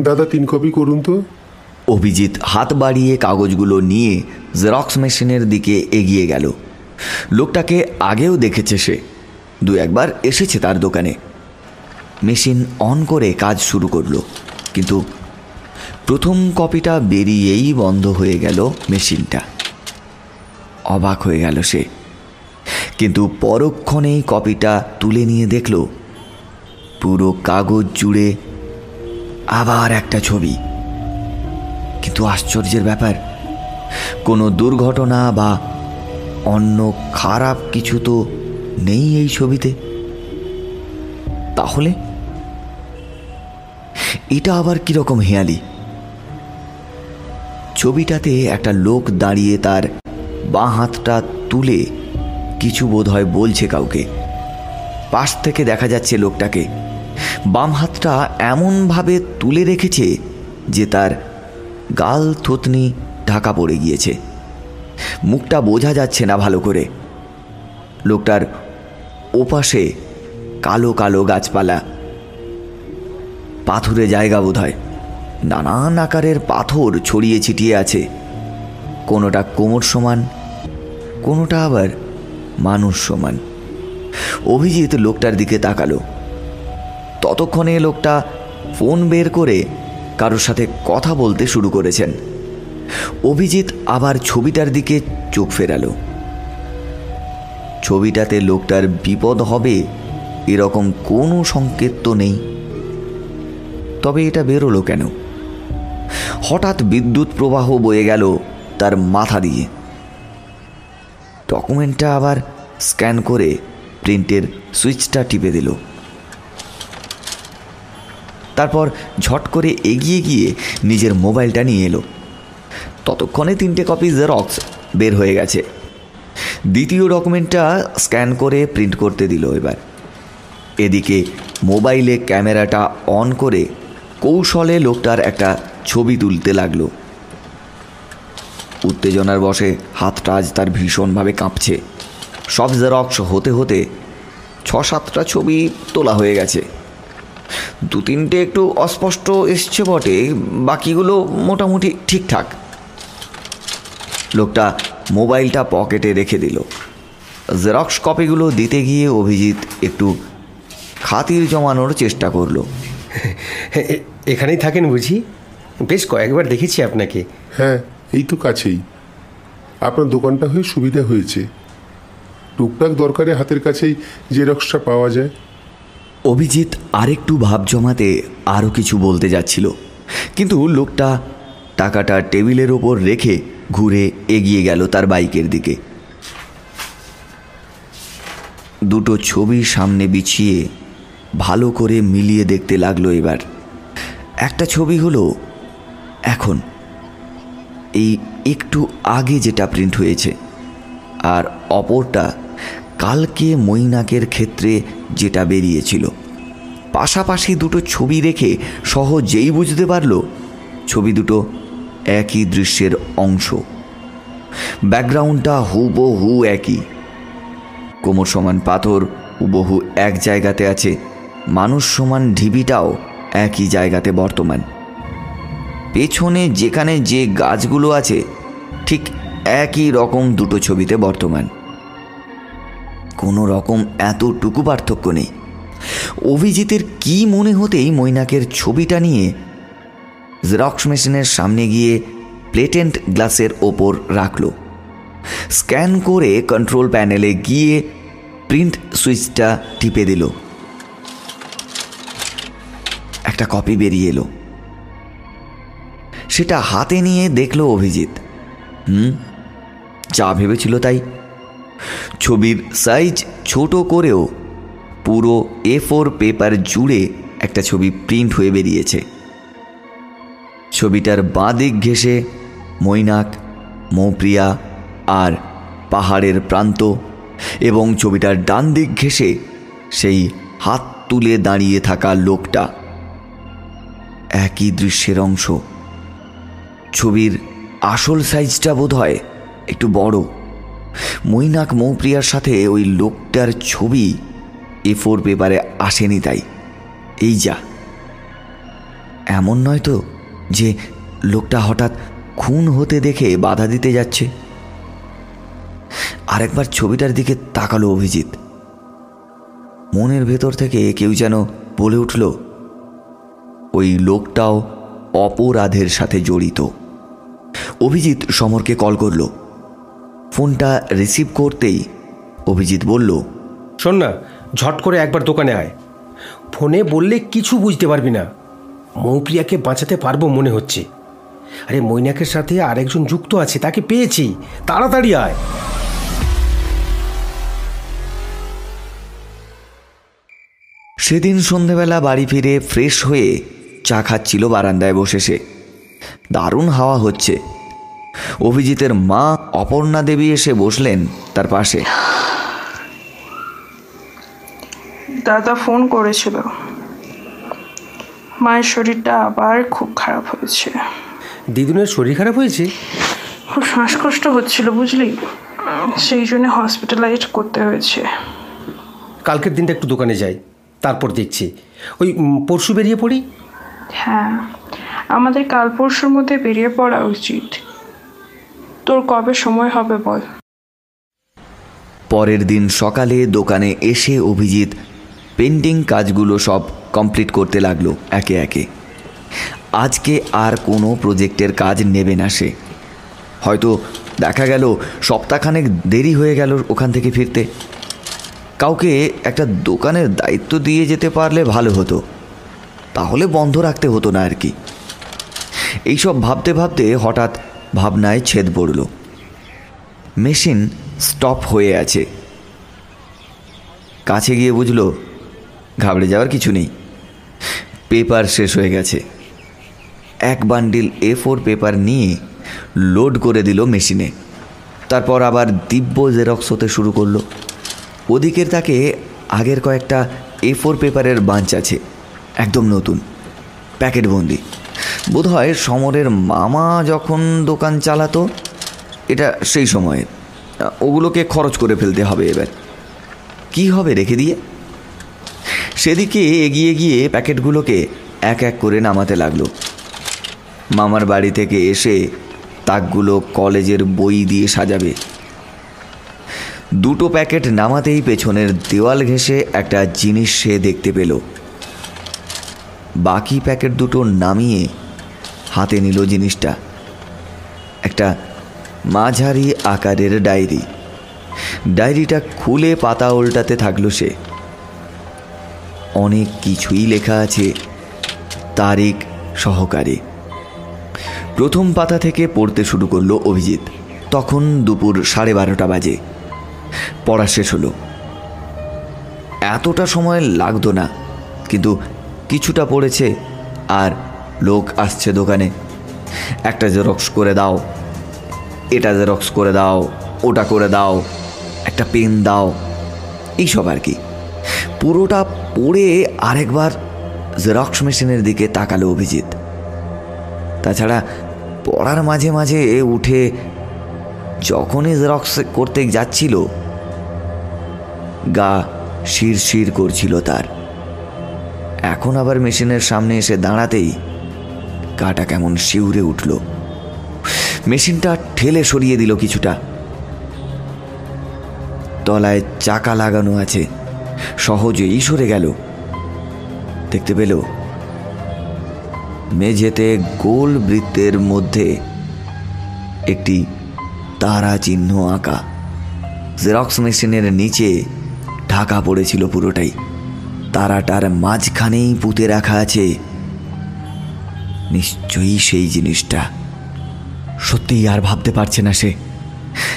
দাদা তিন কপি করুন তো। অভিজিৎ হাত বাড়িয়ে কাগজগুলো নিয়ে জেরক্স মেশিনের দিকে এগিয়ে গেল। লোকটাকে আগেও দেখেছে সে। দু একবার এসেছে তার দোকানে। মেশিন অন করে কাজ শুরু করল। কিন্তু প্রথম কপিটা বেরিয়েই বন্ধ হয়ে গেল মেশিনটা। অবাক হয়ে গেল সে। কিন্তু পরক্ষণেই কপিটা তুলে নিয়ে দেখল, পুরো কাগজ জুড়ে আবার একটা ছবি। কিন্তু আশ্চর্যের ব্যাপার, কোনো দুর্ঘটনা বা অন্য খারাপ কিছু তো নেই এই ছবিতে। তাহলে এটা আবার কীরকম হেয়ালি? ছবিটাতে একটা লোক দাঁড়িয়ে তার বাঁ হাতটা তুলে কিছু বোধ হয় বলছে কাউকে। পাশ থেকে দেখা যাচ্ছে লোকটাকে। বাম হাতটা এমনভাবে তুলে রেখেছে যে তার গাল থুতনি ঢাকা পড়ে গিয়েছে। মুখটা বোঝা যাচ্ছে না ভালো করে। লোকটার ওপাশে কালো কালো গাছপালা। পাথুরে জায়গা বোধ হয় নানান আকারের পাথর ছড়িয়ে ছিটিয়ে আছে। কোনোটা কোমর সমান, কোনোটা আবার মানুষ সমান। অভিজিৎ লোকটার দিকে তাকালো। ততক্ষণে লোকটা ফোন বের করে কারোর সাথে কথা বলতে শুরু করেছেন। অভিজিৎ আবার ছবিটার দিকে চোখ ফেরালো। ছবিটাতে লোকটার বিপদ হবে এরকম কোনো সংকেত তো নেই। তবে এটা বেরোলো কেন? হঠাৎ বিদ্যুৎ প্রবাহ বয়ে গেল তার মাথা দিয়ে। ডকুমেন্টটা আবার স্ক্যান করে প্রিন্টের সুইচটা টিপে দিল। তারপর ঝট করে এগিয়ে গিয়ে নিজের মোবাইলটা নিয়ে এলো। ততক্ষণে তিনটে কপি জেরক্স বের হয়ে গেছে। দ্বিতীয় ডকুমেন্টটা স্ক্যান করে প্রিন্ট করতে দিল এবার। এদিকে মোবাইলে ক্যামেরাটা অন করে কৌশলে লোকটার একটা ছবি তুলতে লাগল। উত্তেজনার বসে হাতটা আজ তার ভীষণভাবে কাঁপছে। সব জেরক্স হতে হতে ছ সাতটা ছবি তোলা হয়ে গেছে। দু তিনটে একটু অস্পষ্ট এসছে বটে, বাকিগুলো মোটামুটি ঠিকঠাক। লোকটা মোবাইলটা পকেটে রেখে দিল। জেরক্স কপিগুলো দিতে গিয়ে অভিজিৎ একটু খাতির জমানোর চেষ্টা করল। [LAUGHS] এখানেই থাকেন বুঝি? বেশ কয়েকবার দেখেছি আপনাকে। হ্যাঁ এই তো কাছেই। আপনার দোকানটা হয়ে সুবিধা হয়েছে। টুকটাক দরকারে হাতের কাছেই জেরক্সটা পাওয়া যায়। অভিজিৎ আরেকটু ভাব জমাতে আরও কিছু বলতে যাচ্ছিল। কিন্তু লোকটা টাকাটা টেবিলের ওপর রেখে ঘুরে এগিয়ে গেল তার বাইকের দিকে। দুটো ছবি সামনে বিছিয়ে ভালো করে মিলিয়ে দেখতে লাগল এবার। একটা ছবি হলো এখন। এই একটু আগে যেটা প্রিন্ট হয়েছে। আর অপরটা কালকে মৈনাকের ক্ষেত্রে যেটা বেরিয়েছিল। পাশাপাশি দুটো ছবি রেখে সহজেই বুঝতে পারল ছবি দুটো একই দৃশ্যের অংশ। ব্যাকগ্রাউন্ডটা হুবহু একই। কোমর সমান পাথর, হুবহু এক জায়গাতে আছে। মানুষ সমান ঢিবিটাও একই জায়গাতে বর্তমান। পেছনে যেখানে যে গাছগুলো আছে, ঠিক একই রকম দুটো ছবিতে বর্তমান। কোনো রকম এতটুকু পার্থক্য নেই। অভিজিতের কি মনে হতেই মৈনাকের ছবিটা নিয়ে জেরক্স মেশিনের সামনে গিয়ে প্লেটেন্ট গ্লাসের ওপর রাখল। স্ক্যান করে কন্ট্রোল প্যানেলে গিয়ে প্রিন্ট সুইচটা টিপে দিল। একটা কপি বেরিয়ে এলো। সেটা হাতে নিয়ে দেখল অভিজিৎ। হুম? যা ভেবেছিল তাই। ছবির সাইজ ছোট করেও পুরো এ ফোর পেপার জুড়ে একটা ছবি প্রিন্ট হয়ে বেরিয়েছে। ছবিটার বাঁ দিক ঘেঁষে মৈনাক, মৌপ্রিয়া আর পাহাড়ের প্রান্ত এবং ছবিটার ডান দিক ঘেঁষে সেই হাত তুলে দাঁড়িয়ে থাকা লোকটা। একই দৃশ্যের অংশ। ছবির আসল সাইজটা বোধ হয় একটু বড়। মৈনাক মৌপ্রিয়ার সাথে ওই লোকটার ছবি এ ফোর পেপারে আসেনি তাই। এই যা। এমন নয় তো যে লোকটা হঠাৎ খুন হতে দেখে বাধা দিতে যাচ্ছে? আরেকবার ছবিটার দিকে তাকালো অভিজিৎ। মনের ভেতর থেকে কেউ যেন বলে উঠল ওই লোকটাও অপরাধের সাথে জড়িত। অভিজিৎ সমরকে কল করল। ফোনটা রিসিভ করতেই অভিজিৎ বলল শোন না ঝট করে একবার দোকানে আয়। ফোনে বললে কিছু বুঝতে পারবি না। মৌপ্রিয়াকে বাঁচাতে পারব মনে হচ্ছে। আরে মৈনাকের সাথে আরেকজন যুক্ত আছে তাকে পেয়েছি। তাড়াতাড়ি আয়। সেদিন সন্ধেবেলা বাড়ি ফিরে ফ্রেশ হয়ে চা খাচ্ছিল বারান্দায় বসে সে। দারুণ হাওয়া হচ্ছে। অভিজিতের মা অপর্ণা দেবী এসে বসলেন তার পাশে। দাদা ফোন করেছিল। মায়ের শরীরটা আবার খুব খারাপ হয়েছে। দিদুনের শরীর খারাপ হয়েছে? খুব শ্বাসকষ্ট হচ্ছিল বুঝলি? সেই জন্য হসপিটালাইজ করতে হয়েছে। কালকের দিনটা একটু দোকানে যাই তারপর দেখছি। ওই পরশু বেরিয়ে পড়ি? হ্যাঁ আমাদের কাল পরশুর মধ্যে বেরিয়ে পড়া উচিত। তোর কবে সময় হবে বল। পরের দিন সকালে দোকানে এসে অভিজিৎ পেন্টিং কাজগুলো সব কমপ্লিট করতে লাগল একে একে। আজকে আর কোনো প্রজেক্টের কাজ নেবে না সে। হয়তো দেখা গেল সপ্তাহখানেক দেরি হয়ে গেল ওখান থেকে ফিরতে। কাউকে একটা দোকানের দায়িত্ব দিয়ে যেতে পারলে ভালো হতো। তাহলে বন্ধ রাখতে হতো না আর কি। এইসব ভাবতে ভাবতে হঠাৎ ভাবনায় ছেদ পড়ল। মেশিন স্টপ হয়ে আছে। কাছে গিয়ে বুঝলো, ঘাবড়ে যাওয়ার কিছু নেই। পেপার শেষ হয়ে গেছে। এক বান্ডিল এ ফোর পেপার নিয়ে লোড করে দিল মেশিনে। তারপর আবার দিব্য জেরক্স হতে শুরু করল। ওদিকের তাকে আগের কয়েকটা এ ফোর পেপারের বাঞ্চ আছে। একদম নতুন। প্যাকেটবন্দি বোধ হয় সমরের মামা যখন দোকান চালাতো, এটা সেই সময়ে। ওগুলোকে খরচ করে ফেলতে হবে এবার। কি হবে রেখে দিয়ে? সেদিকে এগিয়ে গিয়ে প্যাকেটগুলোকে এক এক করে নামাতে লাগল। মামার বাড়ি থেকে এসে তাকগুলো কলেজের বই দিয়ে সাজাবে। দুটো প্যাকেট নামাতেই পেছনের দেওয়াল ঘেঁষে একটা জিনিস সে দেখতে পেল। বাকি প্যাকেট দুটো নামিয়ে হাতে নিল জিনিসটা। একটা মাঝারি আকারের ডায়েরি। ডায়েরিটা খুলে পাতা উল্টাতে থাকল সে। অনেক কিছুই লেখা আছে তারিখ, সহকারে। প্রথম পাতা থেকে পড়তে শুরু করল অভিজিৎ। তখন দুপুর সাড়ে বারোটা বাজে। পড়া শেষ হলো। এতটা সময় লাগতো না, কিন্তু কিছুটা পড়েছে আর লোক আসছে দোকানে। একটা জেরক্স করে দাও, এটা জেরক্স করে দাও, ওটা করে দাও, একটা পেন দাও, এইসব আর কি। পুরোটা পড়ে আরেকবার জেরক্স মেশিনের দিকে তাকালো অভিজিৎ। তাছাড়া পড়ার মাঝে মাঝে উঠে যখনই জেরক্স করতে যাচ্ছিল, গা শির শির করছিল তার। এখন আবার মেশিনের সামনে এসে দাঁড়াতেই গাটা কেমন শিউরে উঠল। মেশিনটা ঠেলে সরিয়ে দিল কিছুটা। তলায় চাকা লাগানো আছে। সহজেই সরে গেল। দেখতে পেল, মেঝেতে গোল বৃত্তের মধ্যে একটি তারা চিহ্ন আঁকা। জেরক্স মেশিনের নিচে ঢাকা পড়েছিল পুরোটাই। তারাটার মাঝখানেই পুঁতে রাখা আছে। নিশ্চয়ই সেই জিনিসটা। সত্যিই আর ভাবতে পারছে না সে।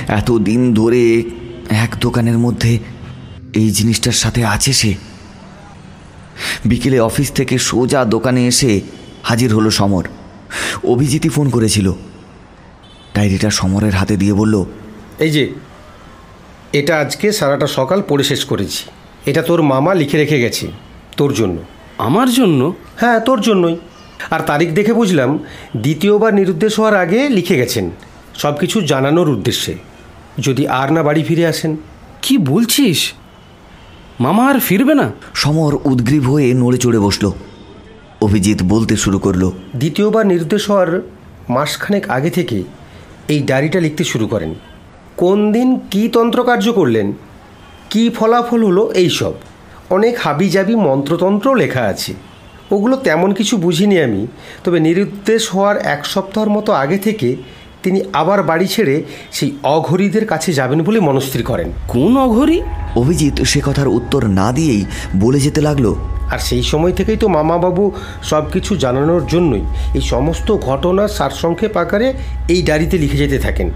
এতদিন ধরে এক দোকানের মধ্যে এই জিনিসটার সাথে আছে সে। বিকেলে অফিস থেকে সোজা দোকানে এসে হাজির হলো সমর। অভিজিৎই ফোন করেছিল। ডায়েরিটা সমরের হাতে দিয়ে বলল, এই যে, এটা আজকে সারাটা সকাল পড়ে শেষ করেছি। এটা তোর মামা লিখে রেখে গেছে তোর জন্য। আমার জন্য? হ্যাঁ তোর জন্যই। আর তারিখ দেখে বুঝলাম দ্বিতীয়বার নিরুদ্দেশ হওয়ার আগে লিখে গেছেন। সব কিছু জানানোর উদ্দেশ্যে। যদি আর না বাড়ি ফিরে আসেন। কি বলছিস? মামা আর ফিরবে না? সমর উদ্গ্রীব হয়ে নড়ে চড়ে বসল। অভিজিৎ বলতে শুরু করল। দ্বিতীয়বার নিরুদ্দেশ হওয়ার মাসখানেক আগে থেকে এই ডায়েরিটা লিখতে শুরু করেন। কোন দিন কী তন্ত্রকার্য করলেন কী ফলাফল হলো এই সব অনেক হাবিজাবি মন্ত্রতন্ত্রও লেখা আছে। ওগুলো তেমন কিছু বুঝিনি আমি তবে নিরুদ্দেশ হওয়ার এক সপ্তাহের মতো আগে থেকে তিনি আবার বাড়ি ছেড়ে সেই অঘরীদের কাছে যাবেন বলে মনস্থির করেন। কোন অঘরি? অভিজিৎ সে কথার উত্তর না দিয়েই বলে যেতে লাগল। আর সেই সময় থেকেই তো মামাবাবু সব কিছু জানানোর জন্যই এই সমস্ত ঘটনার সারসংক্ষেপ আকারে এই ডায়েরিতে লিখে যেতে থাকেন।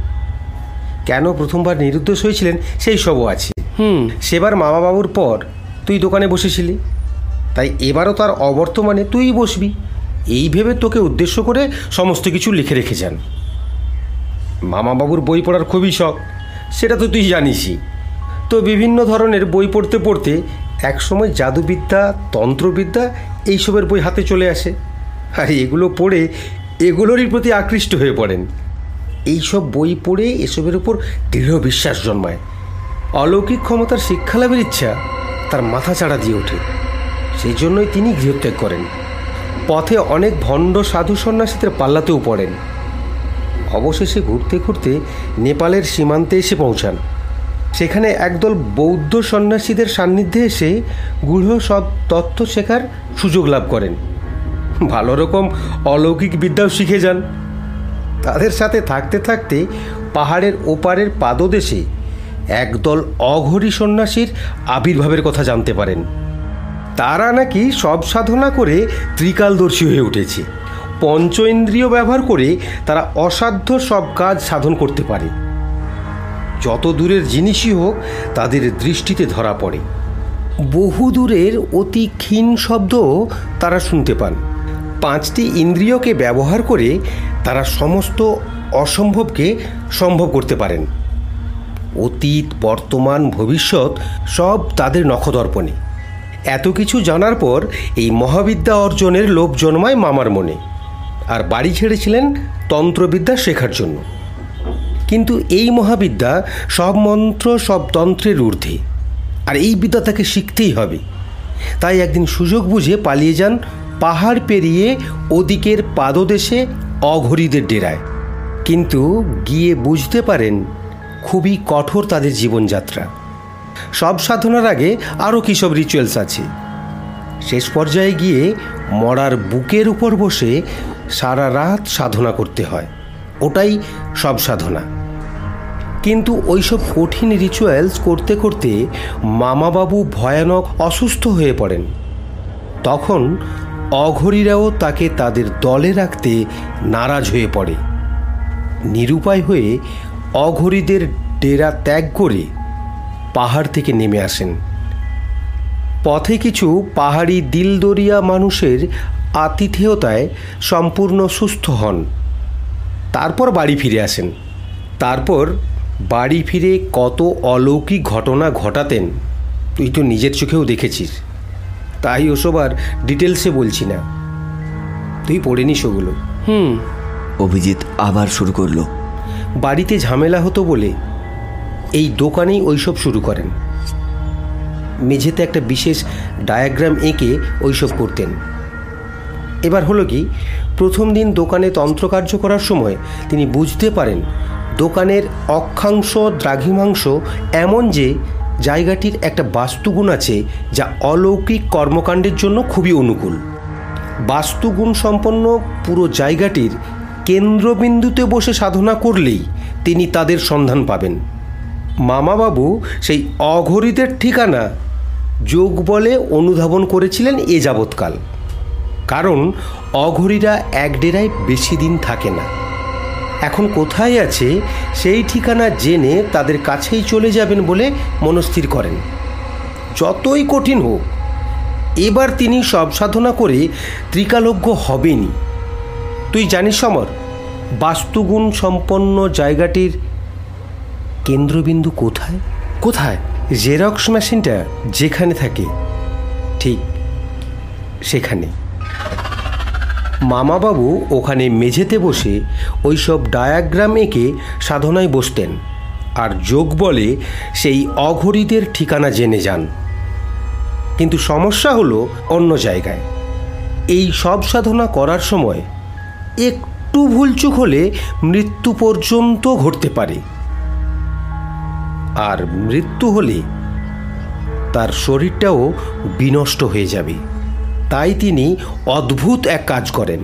কেন প্রথমবার নিরুদ্দেশ হয়েছিলেন সেই সবও আছে। হুম। সেবার মামাবাবুর পর তুই দোকানে বসেছিলি। তাই এবারও তার অবর্তমানে তুই বসবি। এই ভেবে তোকে উদ্দেশ্য করে সমস্ত কিছু লিখে রেখে যান। মামাবাবুর বই পড়ার খুবই শখ, সেটা তো তুই জানিসই। তো বিভিন্ন ধরনের বই পড়তে পড়তে একসময় জাদুবিদ্যা, তন্ত্রবিদ্যা এইসবের বই হাতে চলে আসে। আর এগুলো পড়ে এগুলোরই প্রতি আকৃষ্ট হয়ে পড়েন। এইসব বই পড়ে এসবের উপর দৃঢ় বিশ্বাস জন্মায়। অলৌকিক ক্ষমতার শিক্ষালাভের ইচ্ছা তার মাথা চাড়া দিয়ে ওঠে। সেই জন্যই তিনি গৃহত্যাগ করেন। পথে অনেক ভণ্ড সাধু সন্ন্যাসীদের পাল্লাতেও পড়েন। অবশেষে ঘুরতে ঘুরতে নেপালের সীমান্তে এসে পৌঁছান। সেখানে একদল বৌদ্ধ সন্ন্যাসীদের সান্নিধ্যে এসে গূঢ় সব তত্ত্ব শেখার সুযোগ লাভ করেন। ভালো রকম অলৌকিক বিদ্যাও শিখে যান। তাদের সাথে থাকতে থাকতে পাহাড়ের ওপারের পাদদেশে একদল অঘরী সন্ন্যাসীর আবির্ভাবের কথা জানতে পারেন। তারা নাকি সব সাধনা করে ত্রিকালদর্শী হয়ে উঠেছে। পঞ্চ ইন্দ্রিয় ব্যবহার করে তারা অসাধ্য সব কাজ সাধন করতে পারে। যত দূরের জিনিসই হোক, তাদের দৃষ্টিতে ধরা পড়ে। বহু দূরের অতি ক্ষীণ শব্দও তারা শুনতে পান। পাঁচটি ইন্দ্রিয়কে ব্যবহার করে তারা সমস্ত অসম্ভবকে সম্ভব করতে পারেন। অতীত, বর্তমান, ভবিষ্যৎ সব তাদের নখদর্পণে। এত কিছু জানার পর এই মহাবিদ্যা অর্জনের লোভ জন্মায় মামার মনে। আর বাড়ি ছেড়েছিলেন তন্ত্রবিদ্যা শেখার জন্য। কিন্তু এই মহাবিদ্যা সব মন্ত্র, সব তন্ত্রের ঊর্ধ্বে। আর এই বিদ্যা তাকে শিখতেই হবে। তাই একদিন সুযোগ বুঝে পালিয়ে যান পাহাড় পেরিয়ে ওদিকের পাদদেশে অঘরীদের ডেরায়। কিন্তু গিয়ে বুঝতে পারেন খুবই কঠোর তাদের জীবনযাত্রা। সব সাধনার আগে আরও কী সব রিচুয়ালস আছে? শেষ পর্যায়ে গিয়ে মরার বুকের উপর বসে সারা রাত সাধনা করতে হয়। ওটাই সব সাধনা। কিন্তু ওইসব কঠিন রিচুয়ালস করতে করতে মামাবাবু ভয়ানক অসুস্থ হয়ে পড়েন। তখন অঘরীরাও তাকে তাদের দলে রাখতে নারাজ হয়ে পড়ে। নিরুপায় হয়ে অঘরীদের ডেরা ত্যাগ করে পাহাড় থেকে নেমে আসেন। পথে কিছু পাহাড়ি দিলদরিয়া মানুষের আতিথেয়তায় সম্পূর্ণ সুস্থ হন। তারপর বাড়ি ফিরে আসেন। তারপর বাড়ি ফিরে কত অলৌকিক ঘটনা ঘটাতেন তুই তো নিজের চোখেও দেখেছিস। তাই ওসব আর ডিটেলসে বলছি না। তুই পড়ে নিস ওগুলো। হুম। অভিজিৎ আবার শুরু করল। বাড়িতে ঝামেলা হতো বলে এই দোকানেই ওইসব শুরু করেন। মেঝেতে একটা বিশেষ ডায়াগ্রাম এঁকে ওইসব করতেন। এবার হলো কি, প্রথম দিন দোকানে তন্ত্রকার্য করার সময় তিনি বুঝতে পারেন দোকানের অক্ষাংশ দ্রাঘিমাংশ এমন যে জায়গাটির একটা বাস্তুগুণ আছে যা অলৌকিক কর্মকাণ্ডের জন্য খুবই অনুকূল। বাস্তুগুণ সম্পন্ন পুরো জায়গাটির কেন্দ্রবিন্দুতে বসে সাধনা করলেই তিনি তাদের সন্ধান পাবেন। মামাবাবু সেই অঘরীদের ঠিকানা যোগ বলে অনুধাবন করেছিলেন এ যাবৎকাল। কারণ অঘরীরা এক ডেরায় বেশি দিন থাকে না। এখন কোথায় আছে সেই ঠিকানা জেনে তাদের কাছেই চলে যাবেন বলে মনস্থির করেন। যতই কঠিন হোক, এবার তিনি সব সাধনা করে ত্রিকালজ্ঞ হবেনই। তুই জানিস সমর বাস্তুগুণ সম্পন্ন জায়গাটির কেন্দ্রবিন্দু কোথায়? কোথায়? জেরক্স মেশিনটা যেখানে থাকে, ঠিক সেখানে। মামাবাবু ওখানে মেঝেতে বসে ওইসব ডায়াগ্রাম এঁকে সাধনায় বসতেন আর যোগ বলে সেই অঘরীদের ঠিকানা জেনে যান। কিন্তু সমস্যা হলো অন্য জায়গায়। এই সব সাধনা করার সময় একটু ভুলচুক হলে মৃত্যু পর্যন্ত ঘটতে পারে। আর মৃত্যু হলে তার শরীরটাও বিনষ্ট হয়ে যাবে। তাই তিনি অদ্ভুত এক কাজ করেন।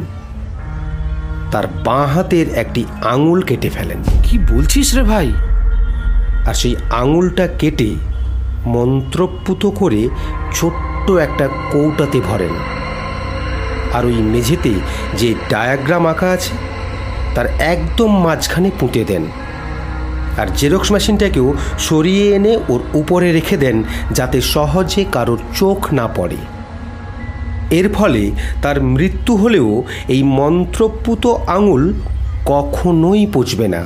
তার বাঁ হাতের একটি আঙুল কেটে ফেলেন। কি বলছিস রে ভাই? আর সেই আঙুলটা কেটে মন্ত্রপুত করে ছোট্ট একটা কৌটাতে ভরেন। আর ওই মেঝেতে যে ডায়াগ্রাম আঁকা আছে, তার একদম মাঝখানে পুঁতে দেন। আর জেরক্স মেশিনটাকেও সরিয়ে এনে ওর উপরে রেখে দেন যাতে সহজে কারোর চোখ না পড়ে। এর ফলে তার মৃত্যু হলেও এই মন্ত্রপুত আঙুল কখনোই পচবে না।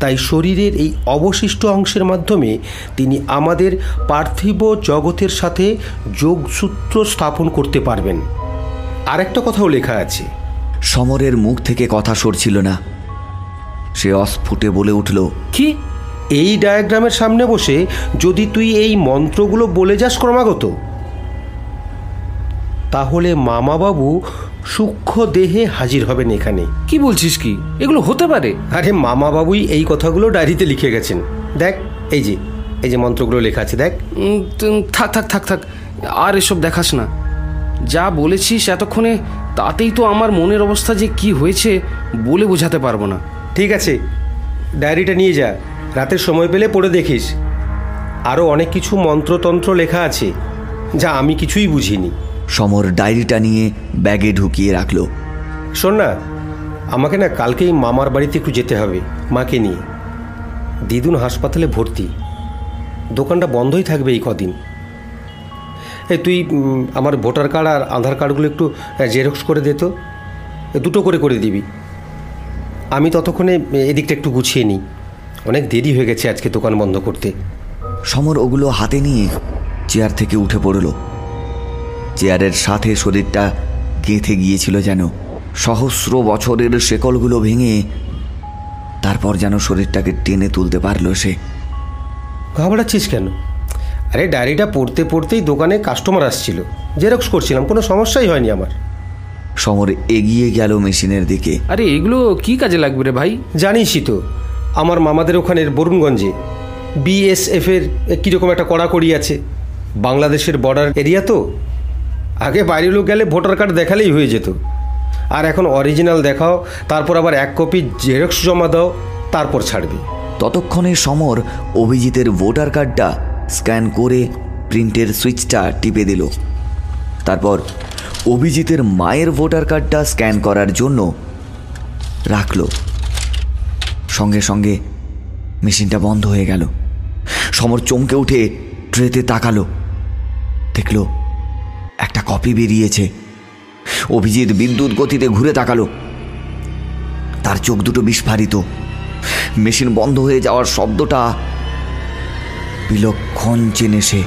তাই শরীরের এই অবশিষ্ট অংশের মাধ্যমে তিনি আমাদের পার্থিব জগতের সাথে যোগসূত্র স্থাপন করতে পারবেন। আরেকটা কথাও লেখা আছে। সমরের মুখ থেকে কথা সরছিল না। সে অস্ফুটে বলে উঠল কি? এই ডায়াগ্রামের সামনে বসে যদি তুই এই মন্ত্রগুলো বলে যাস ক্রমাগত। তাহলে মামাবাবু সূক্ষ্ম দেহে হাজির হবেন এখানে। কি বলছিস কি? এগুলো হতে পারে। আরে মামাবাবুই এই কথাগুলো ডায়েরিতে লিখে গেছেন। দেখ এই যে এই যে মন্ত্রগুলো লেখা আছে দেখ। থাক থাক থাক থাক। আর এসব দেখাস না। যা বলেছিস এতক্ষণে তাতেই তো আমার মনের অবস্থা যে কি হয়েছে বলে বোঝাতে পারব না। ঠিক আছে ডায়েরিটা নিয়ে যা রাতের সময় পেলে পড়ে দেখিস। আরও অনেক কিছু মন্ত্রতন্ত্র লেখা আছে যা আমি কিছুই বুঝিনি। সমর ডায়েরিটা নিয়ে ব্যাগে ঢুকিয়ে রাখল। শোন না আমাকে না কালকেই মামার বাড়িতে একটু যেতে হবে মাকে নিয়ে। দিদুন হাসপাতালে ভর্তি। দোকানটা বন্ধই থাকবে এই কদিন। তুই আমার ভোটার কার্ড আর আধার কার্ডগুলো একটু জেরক্স করে দে তো। দুটো করে করে দিবি। আমি ততক্ষণে এদিকটা একটু গুছিয়ে নিই। অনেক দেরি হয়ে গেছে আজকে দোকান বন্ধ করতে। সমর ওগুলো হাতে নিয়ে চেয়ার থেকে উঠে পড়ল। চেয়ারের সাথে শরীরটা গেঁথে গিয়েছিল যেন। সহস্র বছরের শেকলগুলো ভেঙে তারপর যেন শরীরটাকে টেনে তুলতে পারল সে। ঘাবড়াচ্ছিস কেন? আরে ডায়েরিটা পড়তে পড়তেই দোকানে কাস্টমার আসছিল। জেরক্স করছিলাম কোনো সমস্যাই হয়নি আমার। সমর এগিয়ে গেল মেশিনের দিকে। আরে এগুলো কি কাজে লাগবে রে ভাই? জানিসই তো আমার মামাদের ওখানের বরুণগঞ্জে বিএসএফের কীরকম একটা কড়াকড়ি আছে। বাংলাদেশের বর্ডার এরিয়া তো। আগে বাইরের লোক গেলে ভোটার কার্ড দেখালেই হয়ে যেত। আর এখন অরিজিনাল দেখাও তারপর আবার এক কপি জেরক্স জমা দাও তারপর ছাড়বে। ততক্ষণে সমর অভিজিতের ভোটার কার্ডটা স্ক্যান করে প্রিন্টের সুইচটা টিপে দিল। তারপর অভিজিতের মায়ের ভোটার কার্ডটা স্ক্যান করার জন্য রাখল। সঙ্গে সঙ্গে মেশিনটা বন্ধ হয়ে গেল। সমর চমকে উঠে ট্রেতে তাকালো। দেখল একটা কপি বেরিয়েছে। অভিজিৎ বিদ্যুৎ গতিতে ঘুরে তাকালো। তার চোখ দুটো বিস্ফারিত। মেশিন বন্ধ হয়ে যাওয়ার শব্দটা বিলক্ষণ চেনে সে।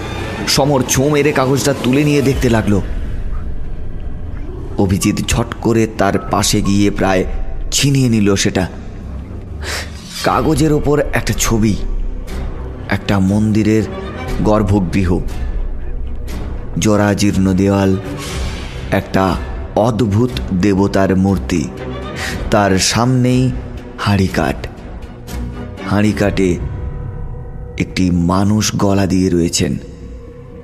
সমর ছোঁ মেরে কাগজটা তুলে নিয়ে দেখতে লাগল। অভিজিৎ ঝট করে তার পাশে গিয়ে প্রায় ছিনিয়ে নিল সেটা। কাগজের ওপর একটা ছবি, একটা মন্দিরের গর্ভগৃহ, জরাজীর্ণ দেওয়াল, একটা অদ্ভুত দেবতার মূর্তি, তার সামনেই হাঁড়িকাঠ হাঁড়িকাটে একটি মানুষ গলা দিয়ে রয়েছেন।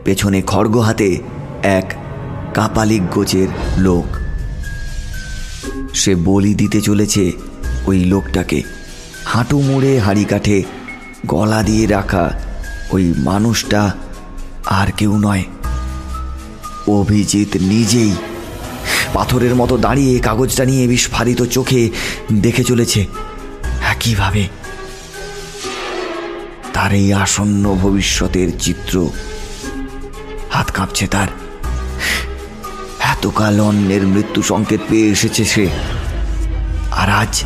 পেছনে খড়গ হাতে এক কাপালিক গোছের লোক। সে বলি দিতে চলেছে ওই লোকটাকে। হাঁটু মুড়ে হাঁড়ি কাঠে গলা দিয়ে রাখা ওই মানুষটা আর কেউ নয়। অভিজিৎ নিজেই পাথরের মতো দাঁড়িয়ে কাগজটা নিয়ে বিস্ফারিত চোখে দেখে চলেছে। একইভাবে তার এই আসন্ন ভবিষ্যতের চিত্র। হাত কাঁপছে তার। এতকাল অন্যের মৃত্যু সংকেত পেয়ে এসেছে সে। আর আজ,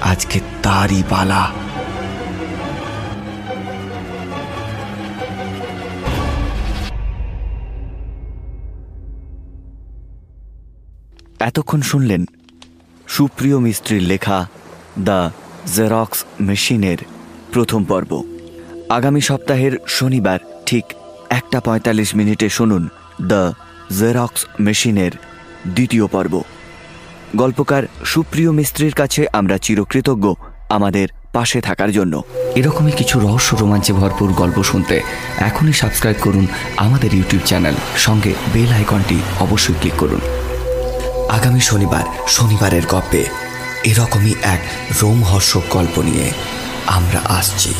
আজকে তারই পালা। এতক্ষণ শুনলেন সুপ্রিয় মিস্ত্রির লেখা দ্য জেরক্স মেশিনের প্রথম পর্ব। আগামী সপ্তাহের শনিবার ঠিক একটা পঁয়তাল্লিশ মিনিটে শুনুন দ্য জেরক্স মেশিনের দ্বিতীয় পর্ব। গল্পকার সুপ্রিয় মিস্ত্রির কাছে আমরা চিরকৃতজ্ঞ আমাদের পাশে থাকার জন্য। এরকমই কিছু রহস্য রোমাঞ্চে ভরপুর গল্প শুনতে এখনই সাবস্ক্রাইব করুন আমাদের ইউটিউব চ্যানেল। সঙ্গে বেল আইকনটি অবশ্যই ক্লিক করুন। আগামী শনিবার, শনিবারের গল্পে এরকমই এক রোমহর্ষক গল্প নিয়ে। আমরা আসছি।